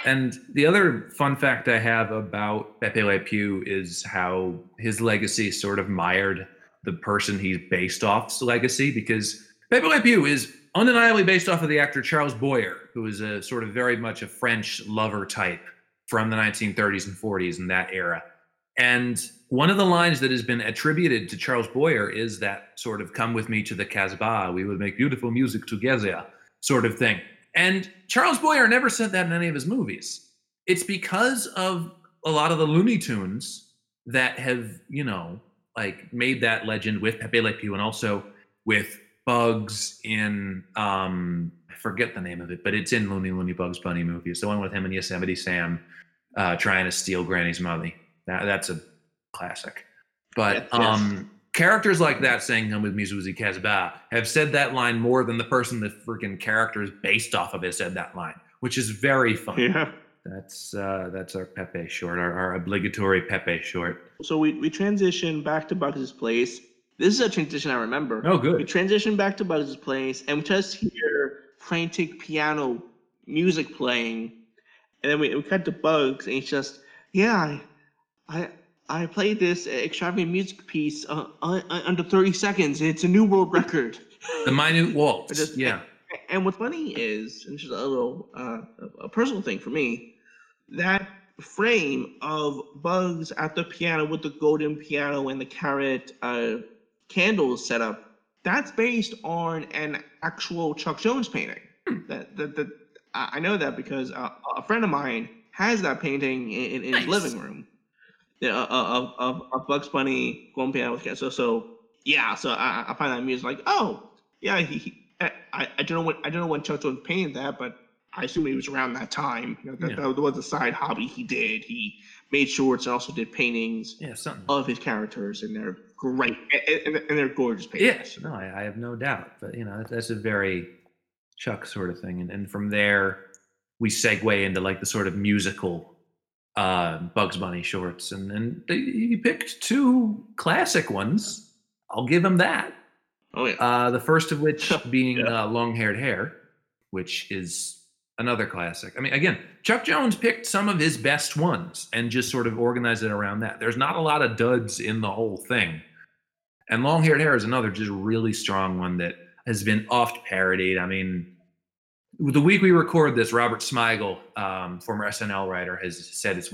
And the other fun fact I have about Pepe Le Pew is how his legacy sort of mired the person he's based off's legacy because Pepe Le Pew is undeniably based off of the actor Charles Boyer, who is a sort of very much a French lover type from the 1930s and 40s in that era. And one of the lines that has been attributed to Charles Boyer is that sort of come with me to the Casbah, we will make beautiful music together sort of thing. And Charles Boyer never said that in any of his movies. It's because of a lot of the Looney Tunes that have, you know, like made that legend with Pepe Le Pew and also with Bugs in um forget the name of it, but it's in Looney Looney Bugs Bunny movie. It's the one with him and Yosemite Sam uh trying to steal Granny's money. That that's a classic. But Yes, yes. um characters like that saying come with me Zuzi Casbah have said that line more than the person the freaking character is based off of has said that line, which is very fun. Yeah. That's uh that's our Pepe short, our, our obligatory Pepe short. So we we transition back to Bugs' place. This is a transition I remember. Oh good. We transition back to Bugs' place and we just hear frantic piano music playing. And then we, we cut to Bugs and he's just, yeah, I I, I played this extravagant music piece uh, uh, uh, under 30 seconds. It's a new world record. The minute waltz. just- yeah. And what's funny is, and this is a little uh, a personal thing for me, that frame of Bugs at the piano with the golden piano and the carrot uh, candles set up, that's based on an actual Chuck Jones painting. That, that, that I know that because uh, a friend of mine has that painting in, in, in his living room. Yeah, uh, of, of, of Bugs Bunny going piano with cat. So so yeah, so I, I find that music like oh yeah he, he I, I don't know what I don't know when Chuck Jones painted that, but I assume it was around that time. You know, that, Yeah. that was a side hobby he did. He made shorts and also did paintings Yeah, of his characters, and they're great and, and, they're gorgeous paintings. Yes, no, I, I have no doubt. But you know, that's a very Chuck sort of thing, and and from there we segue into like the sort of musical uh, Bugs Bunny shorts, and and he picked two classic ones. I'll give him that. Oh yeah. Uh, the first of which being Yeah. uh, Long Haired Hare, which is another classic. I mean, again, Chuck Jones picked some of his best ones and just sort of organized it around that. There's not a lot of duds in the whole thing. And Long Haired Hare is another just really strong one that has been oft parodied. I mean, the week we record this, Robert Smigel, um, former SNL writer, has said it's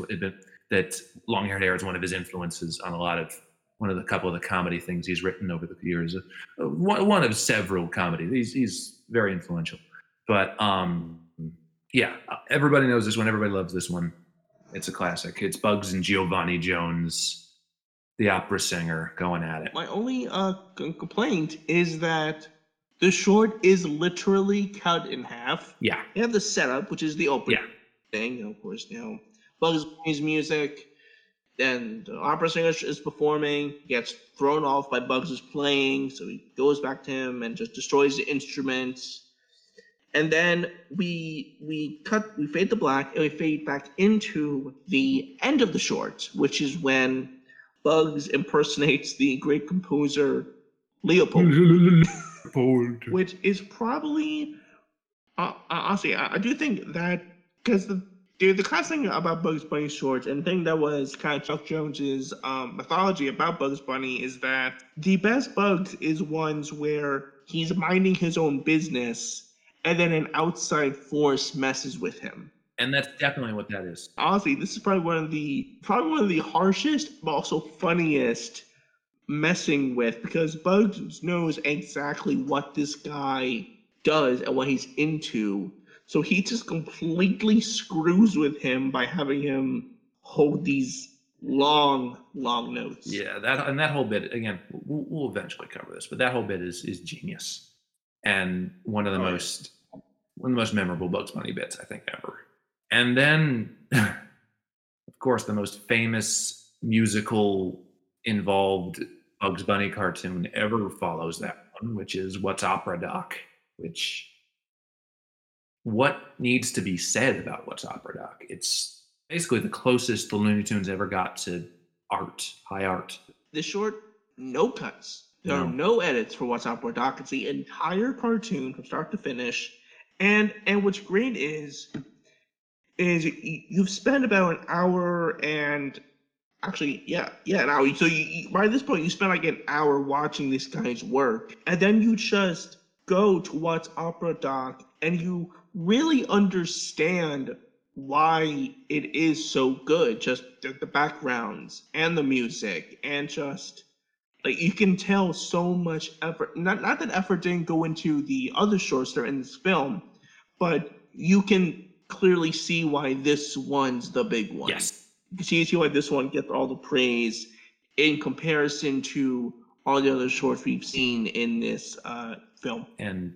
that Long Haired Hare is one of his influences on a lot of one of the couple of the comedy things he's written over the years. Uh, one, one of several comedies. He's he's very influential. But um, yeah, everybody knows this one. Everybody loves this one. It's a classic. It's Bugs and Giovanni Jones, the opera singer, going at it. My only uh c- complaint is that the short is literally cut in half. Yeah, You have the setup, which is the opening Yeah. thing, of course. You know, Bugs Bunny's music, then the opera singer is performing, gets thrown off by Bugs' playing, so he goes back to him and just destroys the instruments. And then we we cut we fade to black and we fade back into the end of the short, which is when Bugs impersonates the great composer Leopold which is probably uh, honestly I, I do think that because the Dude, the classic thing about Bugs Bunny shorts, and the thing that was kind of Chuck Jones's um, mythology about Bugs Bunny is that the best Bugs is ones where he's minding his own business, and then an outside force messes with him. And that's definitely what that is. Honestly, this is probably one of the probably one of the harshest, but also funniest messing with because Bugs knows exactly what this guy does and what he's into so he just completely screws with him by having him hold these long, long notes. Yeah, that and that whole bit again. We'll, we'll eventually cover this, but that whole bit is is genius, and one of the Oh, yeah. most one of the most memorable Bugs Bunny bits I think ever. And then, of course, the most famous musical involved Bugs Bunny cartoon ever follows that one, which is What's Opera Doc, which what needs to be said about What's Opera Doc? It's basically the closest the Looney Tunes ever got to art, high art. The short, no cuts. There are No. no edits for What's Opera Doc. It's the entire cartoon from start to finish. And and what's great is is you've spent about an hour and actually yeah yeah an hour. So you, by this point you spent like an hour watching this guy's work, and then you just go to What's Opera Doc and you really understand why it is so good. Just the, the backgrounds and the music and just like you can tell so much effort. Not not that effort didn't go into the other shorts that are in this film, but you can clearly see why this one's the big one. Yes. You can see, see why this one gets all the praise in comparison to all the other shorts we've seen in this uh, film. and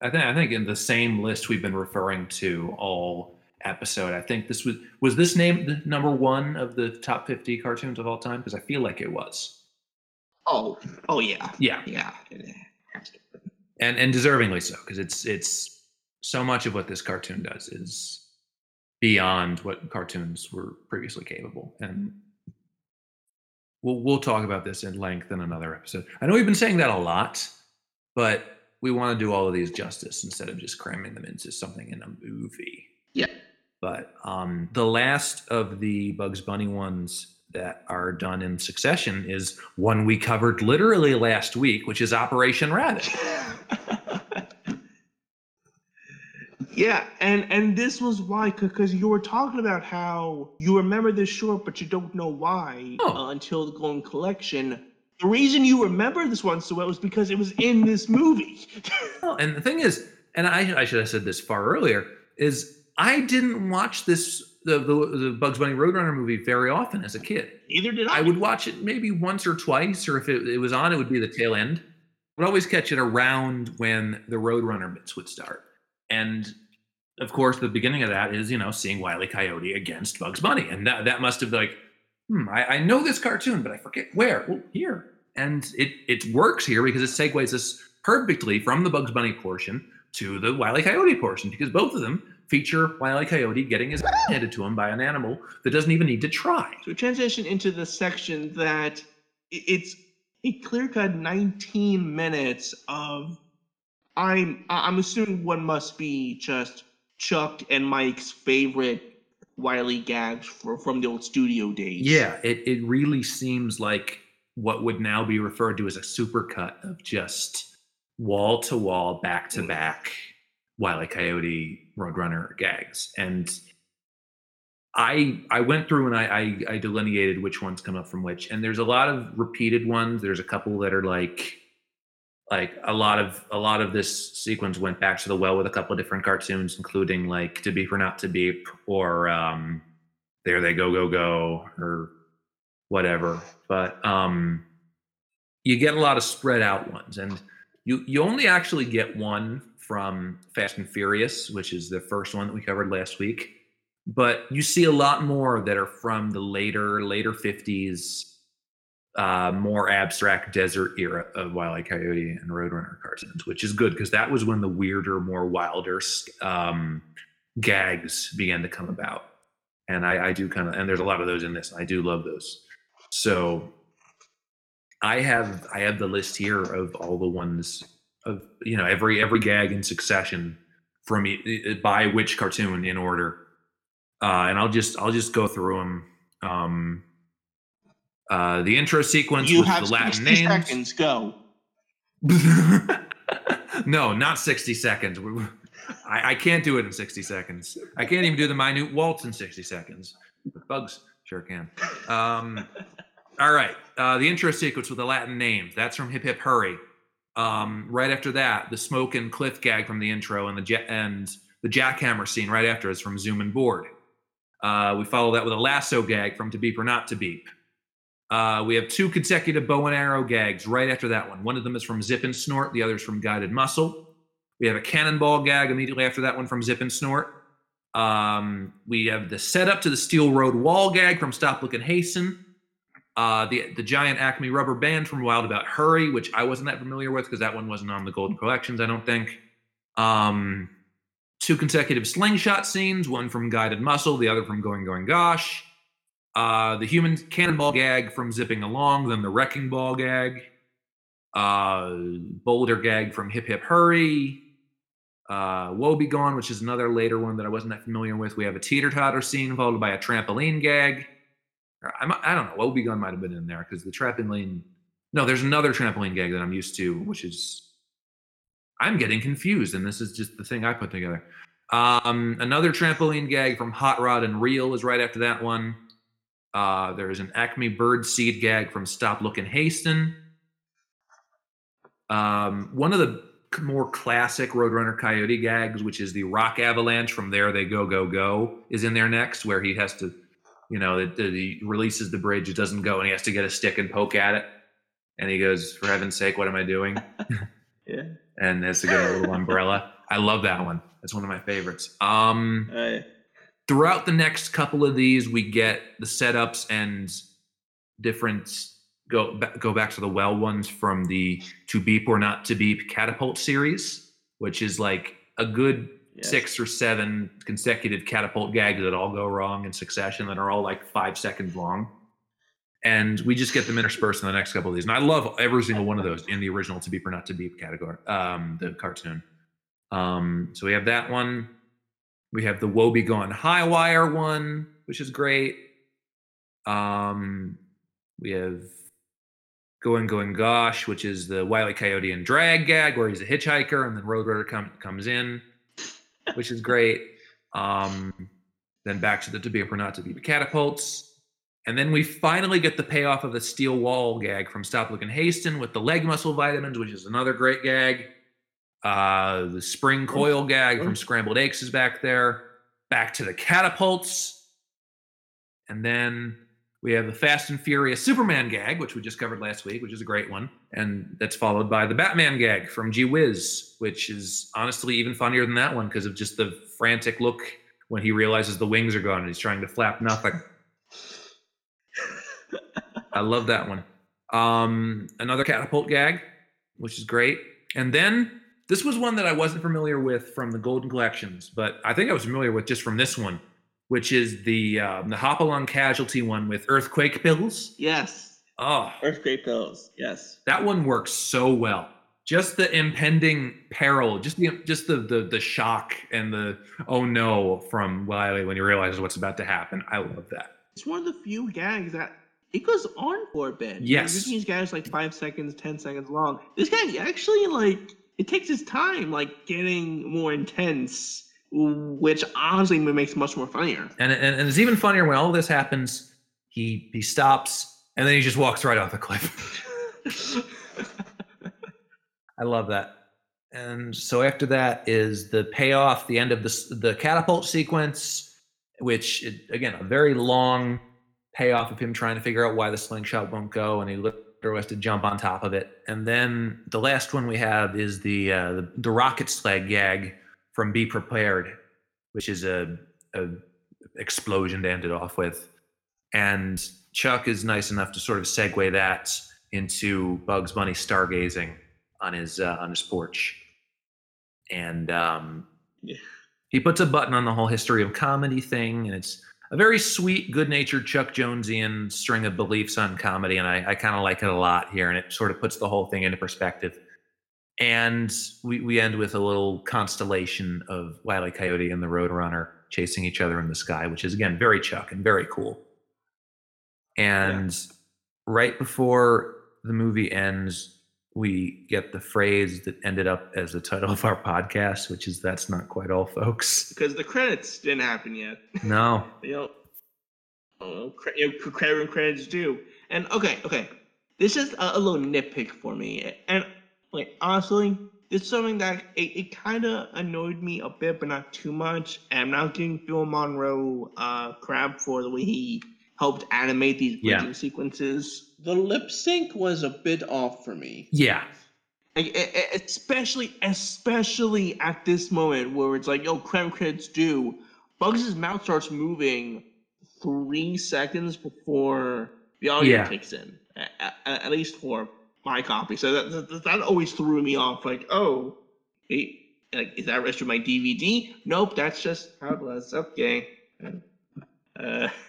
I think I think in the same list we've been referring to all episode. I think this was was this named number one of the top fifty cartoons of all time because I feel like it was. Oh, oh yeah, Yeah, yeah. and and deservingly so because it's it's so much of what this cartoon does is beyond what cartoons were previously capable. And we'll we'll talk about this in length in another episode. I know we've been saying that a lot but we want to do all of these justice instead of just cramming them into something in a movie. Yeah. but um the last of the bugs bunny ones that are done in succession is one we covered literally last week which is operation rabbit yeah, and and this was why because you were talking about how you remember this short, but you don't know why Oh. uh, until the Golden Collection. The reason you remember this one so well was because it was in this movie. Well, and the thing is, and I, I should have said this far earlier, is I didn't watch this the, the the Bugs Bunny Roadrunner movie very often as a kid. Neither did I. I would watch it maybe once or twice, or if it, it was on, it would be the tail end. I would always catch it around when the Roadrunner bits would start, and of course, the beginning of that is you know seeing Wile E. Coyote against Bugs Bunny, and that that must have like, hmm, I, I know this cartoon, but I forget where. Well, here, and it it works here because it segues us perfectly from the Bugs Bunny portion to the Wile E. Coyote portion because both of them feature Wile E. Coyote getting his handed to him by an animal that doesn't even need to try. So transition into the section that it's a clear cut 19 minutes of I'm I'm assuming one must be just Chuck and Mike's favorite Wiley gags for, from the old studio days. Yeah, it, it really seems like what would now be referred to as a supercut of just wall to wall, back to mm. back Wile E. Coyote Roadrunner gags. And I I went through and I, I I delineated which ones come up from which. And there's a lot of repeated ones. There's a couple that are like like a lot of a lot of this sequence went back to the well with a couple of different cartoons, including like To Be or Not to Beep or um There They Go Go Go or whatever. But um you get a lot of spread out ones and you you only actually get one from Fast and Furry-ous, which is the first one that we covered last week. But you see a lot more that are from the later later 50s uh, more abstract desert era of Wile E. Coyote and Roadrunner cartoons, which is good because that was when the weirder, more wilder um, gags began to come about. And I, I do kind of, and there's a lot of those in this. I do love those. So I have I have the list here of all the ones of you know every every gag in succession from by which cartoon in order. uh, and I'll just I'll just go through them. Um, uh, the intro sequence You with have the Latin 60 names. seconds. Go. no, not 60 seconds. I, I can't do it in 60 seconds. I can't even do the minute waltz in 60 seconds. But bugs sure can. Um, all right. Uh, the intro sequence with the Latin names. That's from Hip Hip Hurry. Um, right after that, the smoke and cliff gag from the intro and the ja- and the jackhammer scene right after is from Zoom and Bored. Uh, we follow that with a lasso gag from To Beep or Not to Beep. Uh, we have two consecutive bow and arrow gags right after that one. One of them is from Zip and Snort, the other is from Guided Muscle. We have a cannonball gag immediately after that one from Zip and Snort. Um, we have the setup to the Steel Road Wall gag from Stop Look and Hasten. Uh, the the giant Acme rubber band from Wild About Hurry, which I wasn't that familiar with because that one wasn't on the Golden Collections, I don't think. Um, two consecutive slingshot scenes, one from Guided Muscle, the other from Going Going Gosh. Uh, the human cannonball gag from Zipping Along, then the wrecking ball gag. Uh, boulder gag from Hip Hip Hurry. Uh, Whoa, Be-Gone, which is another later one that I wasn't that familiar with. We have a teeter totter scene followed by a trampoline gag. I'm, I don't know. Whoa, Be-Gone might have been in there because the trampoline. No, there's another trampoline gag that I'm used to, which is. I'm getting confused, and this is just the thing I put together. Um, another trampoline gag from Hot Rod and Reel is right after that one. Uh, there's an Acme Bird Seed gag from Stop Look and Hasten. Um, one of the more classic Roadrunner Coyote gags, which is the Rock Avalanche from There They Go Go Go, is in there next, where he has to, you know, that that he releases the bridge, it doesn't go, and he has to get a stick and poke at it, and he goes, "For heaven's sake, what am I doing?" Yeah. and has to get a little umbrella. I love that one. That's one of my favorites. Um, Uh, throughout the next couple of these, we get the setups and different go go back to the well ones from the To Beep or Not to Beep catapult series, which is like a good yes. six or seven consecutive catapult gags that all go wrong in succession that are all like five seconds long. And we just get them interspersed in the next couple of these. And I love every single one of those in the original To Beep or Not to Beep category, um, the cartoon. Um, so we have that one. We have the Whoa, Be-Gone High Wire one, which is great. Um, we have Going Going Gosh, which is the Wiley. Coyote and drag gag, where he's a hitchhiker and then Roadrunner come, comes in, which is great. Um, then back to the To Be or Not to Be catapults. And then we finally get the payoff of the steel wall gag from Stop Look and Hasten with the leg muscle vitamins, which is another great gag. Uh, the spring coil gag from Scrambled Aches is back there. Back to the catapults. And then we have the Fast and Furry-ous Superman gag, which we just covered last week, which is a great one. And that's followed by the Batman gag from Gee Whiz, which is honestly even funnier than that one because of just the frantic look when he realizes the wings are gone and he's trying to flap nothing. I love that one. Um, another catapult gag, which is great. And then this was one that I wasn't familiar with from the Golden Collections, but I think I was familiar with just from this one, which is the um, the Hopalong Casualty one with earthquake pills. Yes. Oh, Earthquake pills. Yes. that one works so well. Just the impending peril, just the just the the the shock and the oh no from Wiley when he realizes what's about to happen. I love that. It's one of the few gags that it goes on for a bit. Yes. Usually these gags like five seconds, ten seconds long. This gag actually like it takes its time, like getting more intense, which honestly makes it much more funnier. And, and and it's even funnier when all this happens. He he stops and then he just walks right off the cliff. I love that. And so after that is the payoff, the end of the the catapult sequence, which it, again a very long payoff of him trying to figure out why the slingshot won't go, and he literally has to jump on top of it. And then the last one we have is the uh, the, the rocket sled gag from Beep Prepared, which is a, a explosion to end it off with. And Chuck is nice enough to sort of segue that into Bugs Bunny stargazing on his uh, on his porch, and um, Yeah. he puts a button on the whole history of comedy thing, and it's a very sweet, good-natured Chuck Jonesian string of beliefs on comedy, and I, I kind of like it a lot here, and it sort of puts the whole thing into perspective. And we, we end with a little constellation of Wile E. Coyote and the Roadrunner chasing each other in the sky, which is again very Chuck and very cool. And right before the movie ends, we get the phrase that ended up as the title of our podcast, which is "That's not quite all, folks." Because the credits didn't happen yet. No, you know, oh, you know, credit when credits due. And okay, okay, this is a, a little nitpick for me. And like honestly, this is something that it, it kind of annoyed me a bit, but not too much. And I'm not giving Phil Monroe uh, crap for the way he helped animate these Yeah. sequences. The lip sync was a bit off for me. yeah, Like, especially, especially at this moment where it's like, yo, credit when credits due. Bugs' mouth starts moving three seconds before the audio Yeah. kicks in. a- a- At, least for my copy. So that, that that always threw me off. Like, oh, hey, like is that registered my DVD? Nope, that's just how it was. Okay. Uh,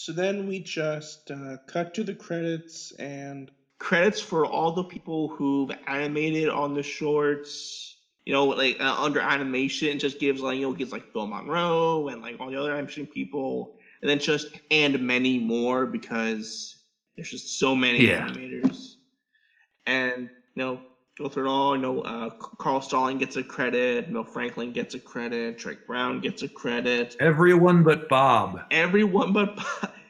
So then we just uh, cut to the credits and credits for all the people who've animated on the shorts. You know, like uh, under animation, just gives like you know gives like Phil Monroe and like all the other animation people, and then just and many more because there's just so many Yeah. animators. And you know, go through it all. You know, uh, Carl Stalling gets a credit. Milt Franklyn gets a credit. Treg Brown gets a credit. everyone but Bob. Everyone but Bob.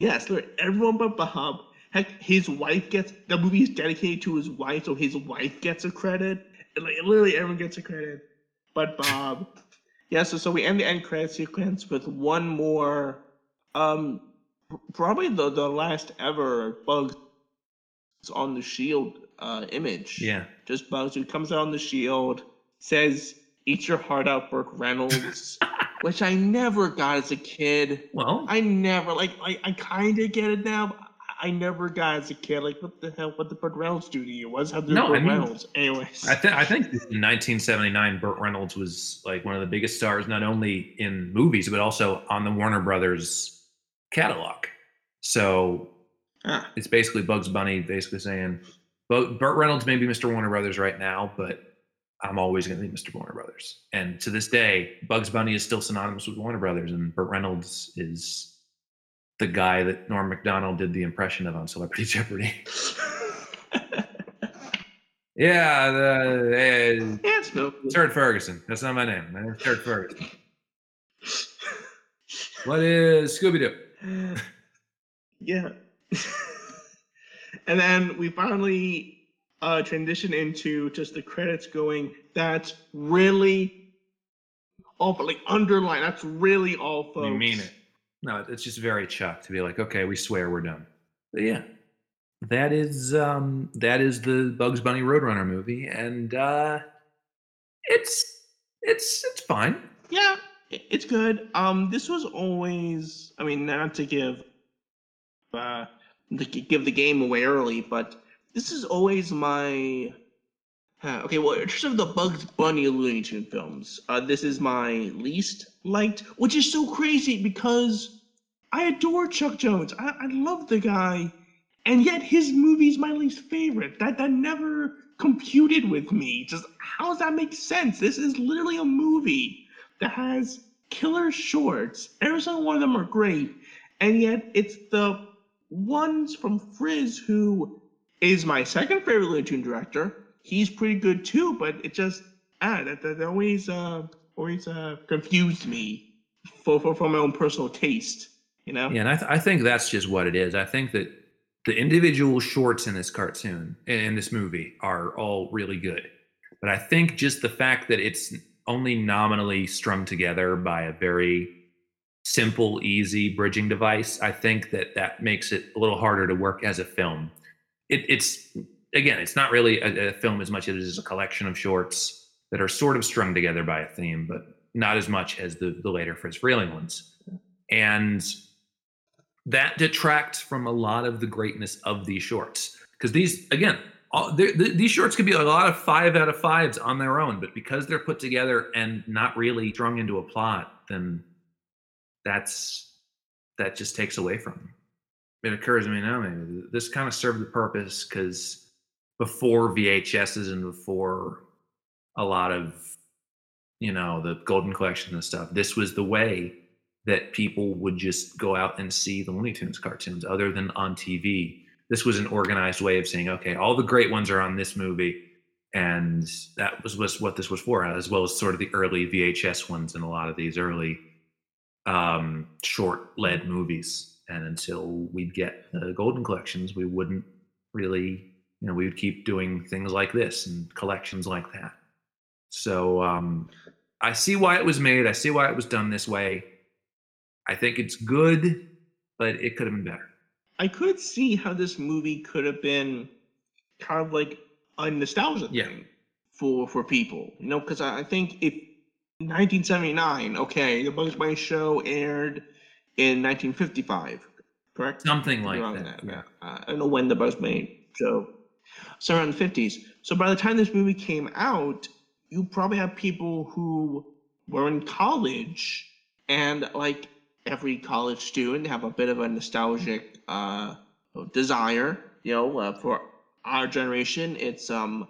Yes, everyone but Bob. Heck, his wife gets the movie is dedicated to his wife, so his wife gets a credit. And, like literally, everyone gets a credit, but Bob. yeah, so so we end the end credit sequence with one more, um, probably the the last ever Bugs on the shield uh image. Yeah, just Bugs who comes out on the shield, says, "Eat your heart out, Burt Reynolds," which I never got as a kid. well, I never like I, I kind of get it now. But I never got as a kid like what the hell what the Burt Reynolds do to you? What's do No, Burt I mean, Reynolds? Anyways, I think I think in 1979, Burt Reynolds was like one of the biggest stars, not only in movies but also on the Warner Brothers catalog. So it's basically Bugs Bunny, basically saying, "Bu- "Burt Reynolds may be Mr. Warner Brothers right now, but I'm always going to be Mr. Warner Brothers." And to this day, Bugs Bunny is still synonymous with Warner Brothers, and Burt Reynolds is the guy that Norm Macdonald did the impression of on Celebrity Jeopardy. yeah, the, uh, it's no. Turd Ferguson. That's not my name. My name's Turd Ferguson. What is Scooby Doo? yeah. And then we finally uh transition into just the credits going. That's really all, but like underline. That's really all, folks. We mean it. No, it's just very Chuck to be like, okay, we swear we're done. But yeah, that is um that is the Bugs Bunny Roadrunner movie, and uh it's it's it's fine. Yeah, it's good. Um, this was always. I mean, not to give, uh, to gi- give the game away early, but this is always my. Uh, okay, well, in terms of the Bugs Bunny Looney Tune films, uh, this is my least liked, which is so crazy because I adore Chuck Jones. I, I love the guy, and yet his movie's my least favorite. That that never computed with me. Just how does that make sense? This is literally a movie that has killer shorts. Every single one of them are great, and yet it's the ones from Friz who is my second favorite Looney Tune director. He's pretty good too, but it just ah that, that always uh always uh confused me for, for for my own personal taste. You know? Yeah, and I, th- I think that's just what it is. I think that the individual shorts in this cartoon in this movie are all really good, but I think just the fact that it's only nominally strung together by a very simple, easy bridging device, I think that that makes it a little harder to work as a film. It, it's again, it's not really a, a film as much as it is a collection of shorts that are sort of strung together by a theme, but not as much as the the later Friz Freleng ones. And that detracts from a lot of the greatness of these shorts because these again all, these shorts could be a lot of five out of fives on their own but because they're put together and not really strung into a plot then that's that just takes away from them it occurs to me now maybe this kind of served the purpose because before vhs's and before a lot of you know, the Golden Collection and stuff. This was the way that people would just go out and see the Looney Tunes cartoons, other than on TV. This was an organized way of saying, okay, all the great ones are on this movie, and that was, was what this was for, as well as sort of the early VHS ones and a lot of these early um, short-led movies. And until we'd get the Golden Collections, we wouldn't really, you know, we would keep doing things like this and collections like that. So um, I see why it was made. I see why it was done this way. I think it's good, but it could have been better. I could see how this movie could have been kind of like a nostalgia Yeah. thing for for people, you know, because I I think if 1979, okay, the Bugs Bunny show aired in 1955, correct? Something like Around that. yeah. Uh, I don't know when the Bugs Bunny show. So around the 50s. So by the time this movie came out, you probably have people who were in college and like every college student have a bit of a nostalgic uh, desire, you know, uh, for our generation, it's um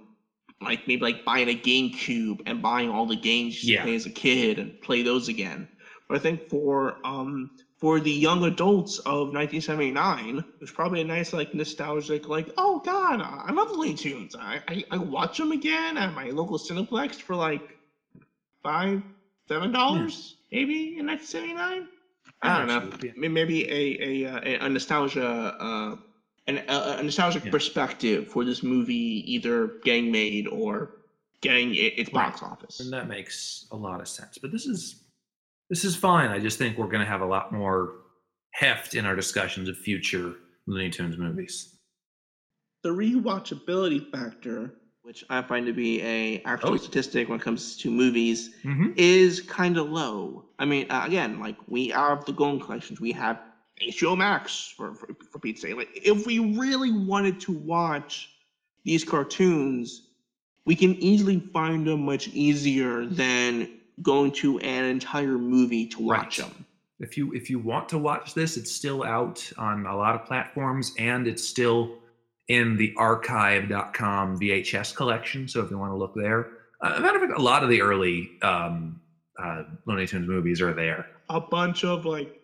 like maybe like buying a GameCube and buying all the games you Yeah. play as a kid and play those again. But I think for um for the young adults of 1979, it's probably a nice like nostalgic like oh god I love the Looney Tunes. I, I I watch them again at my local Cineplex for like five seven dollars maybe in 1979. I don't know. Yeah. Maybe a a uh, a nostalgia uh an, a, a nostalgic Yeah. perspective for this movie either getting made or getting it, its box office. And that makes a lot of sense. But this is this is fine. I just think we're going to have a lot more heft in our discussions of future Looney Tunes movies. The rewatchability factor. which I find to be a actual Oh. statistic when it comes to movies, Mm-hmm. is kind of low. I mean, uh, again, like we have the Golden Collections, we have HBO Max for, for for Pete's sake. Like, if we really wanted to watch these cartoons, we can easily find them much easier than going to an entire movie to watch Right. them. If you if you want to watch this, it's still out on a lot of platforms and it's still in the archive.com VHS collection. So if you want to look there, uh, matter of fact, a lot of the early um, uh, Looney Tunes movies are there. a bunch of like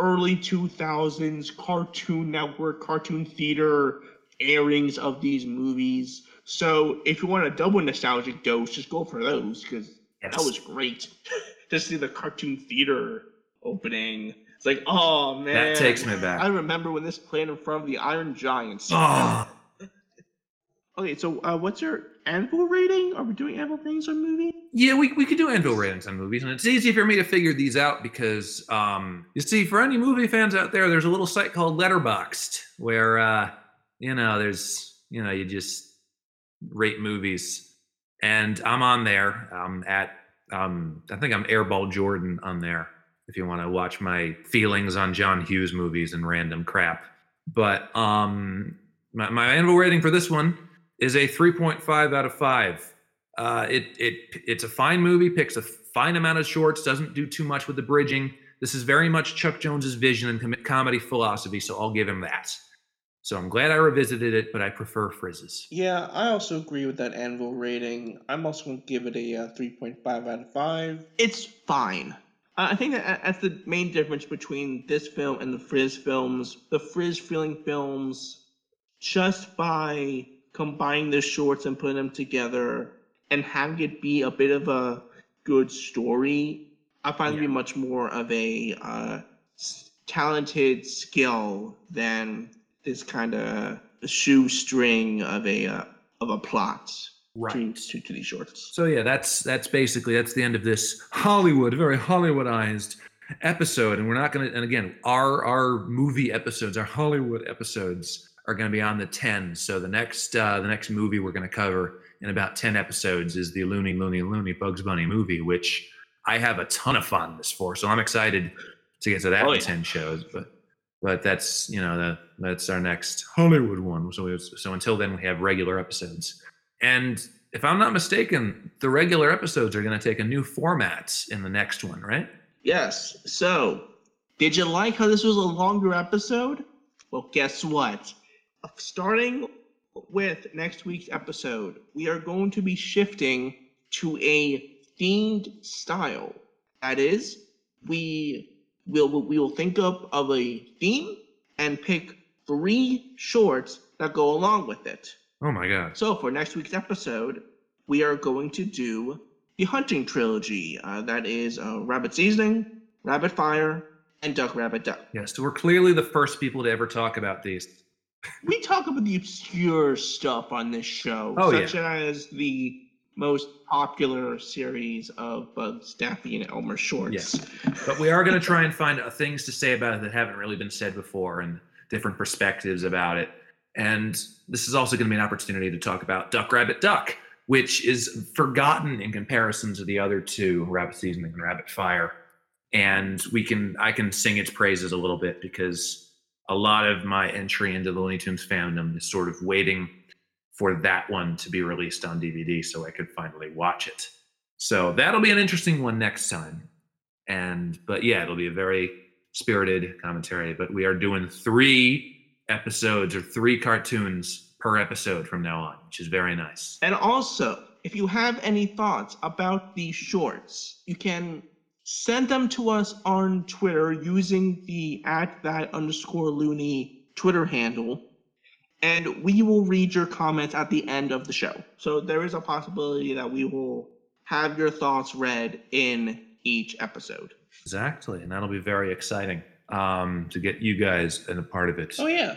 early 2000s Cartoon Network, Cartoon Theater airings of these movies. So if you want a double nostalgic dose, just go for those because Yes. that was great. to see the Cartoon Theater opening. It's like, oh man. That takes me back. I remember when this played in front of the Iron Giants. Oh, Okay, so uh, what's your Anvil rating? Are we doing Anvil ratings on movies? Yeah, we, we could do anvil ratings on movies, and it's easy for me to figure these out because um, you see, for any movie fans out there, there's a little site called Letterboxd where uh, you know there's you know you just rate movies, and I'm on there. I'm at um, I think I'm Airball Jordan on there. If you want to watch my feelings on John Hughes movies and random crap, but um, my, my anvil rating for this one is a 3.5 out of five. Uh, it it it's a fine movie, picks a fine amount of shorts, doesn't do too much with the bridging. This is very much Chuck Jones's vision and com- comedy philosophy, so I'll give him that. So I'm glad I revisited it, but I prefer Friz's. Yeah, I also agree with that Anvil rating. I'm also going to give it a uh, 3.5 out of 5. it's fine. Uh, I think that that- that's the main difference between this film and the Friz films. The Friz Freleng films, just by combining the shorts and putting them together and having it be a bit of a good story, I find it to be much more of a uh, talented skill than this kind of shoestring of a uh, of a plot to, to, to these shorts. So yeah, that's that's basically that's the end of this Hollywood, very Hollywoodized episode. And we're not gonna and again, our our movie episodes, our Hollywood episodes are gonna be on the 10. So the next uh the next movie we're gonna cover in about 10 episodes is the Looney Looney Looney Bugs Bunny movie, which I have a ton of fondness for. So I'm excited to get to that Oh, in yeah. 10 shows. But but that's you know that that's our next Hollywood one. So we, so until then we have regular episodes. And if I'm not mistaken, the regular episodes are going to take a new format in the next one, right? Yes. So, did you like how this was a longer episode? Well, guess what? Starting with next week's episode, we are going to be shifting to a themed style. That is, we will we will think up of a theme and pick three shorts that go along with it. Oh my god. So for next week's episode, we are going to do the hunting trilogy. Uh, that is uh, Rabbit Seasoning, Rabbit Fire, and Duck Rabbit Duck. Yes, so we're clearly the first people to ever talk about these. We talk about the obscure stuff on this show, Oh, such as the most popular series of Bugs, Daffy, and Elmer shorts. Yes. But we are going to try and find uh, things to say about it that haven't really been said before and different perspectives about it. And this is also going to be an opportunity to talk about Duck Rabbit Duck, which is forgotten in comparison to the other two, Rabbit Seasoning and Rabbit Fire. And we can I can sing its praises a little bit because a lot of my entry into the Looney Tunes fandom is sort of waiting for that one to be released on DVD so I could finally watch it. So that'll be an interesting one next time. And but yeah, it'll be a very spirited commentary. But we are doing three episodes or three cartoons per episode from now on, which is very nice. And also, if you have any thoughts about these shorts, you can send them to us on Twitter using the at that underscore loony Twitter handle, and we will read your comments at the end of the show. So there is a possibility that we will have your thoughts read in each episode. Exactly, and that'll be very exciting um, to get you guys in a part of it. Oh yeah.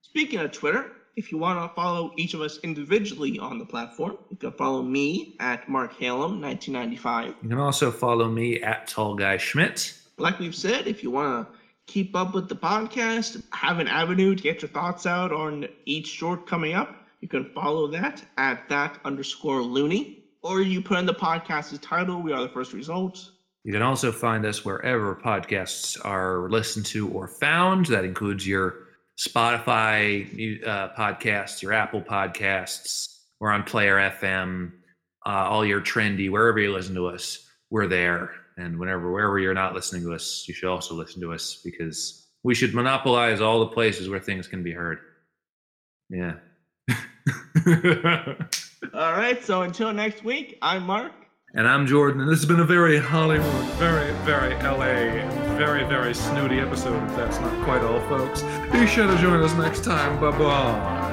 Speaking of Twitter, if you want to follow each of us individually on the platform, you can follow me at Mark Halem 1995. You can also follow me at Tall Guy Schmidt. like we've said, if you want to keep up with the podcast, have an avenue to get your thoughts out on each short coming up, you can follow that at that underscore loony. Or you put in the podcast's title, We Are the First Results. You can also find us wherever podcasts are listened to or found. That includes your Spotify uh, podcasts, your Apple podcasts. We're on Player FM, uh, all your trendy, wherever you listen to us, we're there. And whenever, wherever you're not listening to us, you should also listen to us because we should monopolize all the places where things can be heard. Yeah. All right, so until next week, I'm Mark. And I'm Jordan, and this has been a very Hollywood, very, very LA, very, very snooty episode, if that's not quite all, folks. Be sure to join us next time. Bye bye.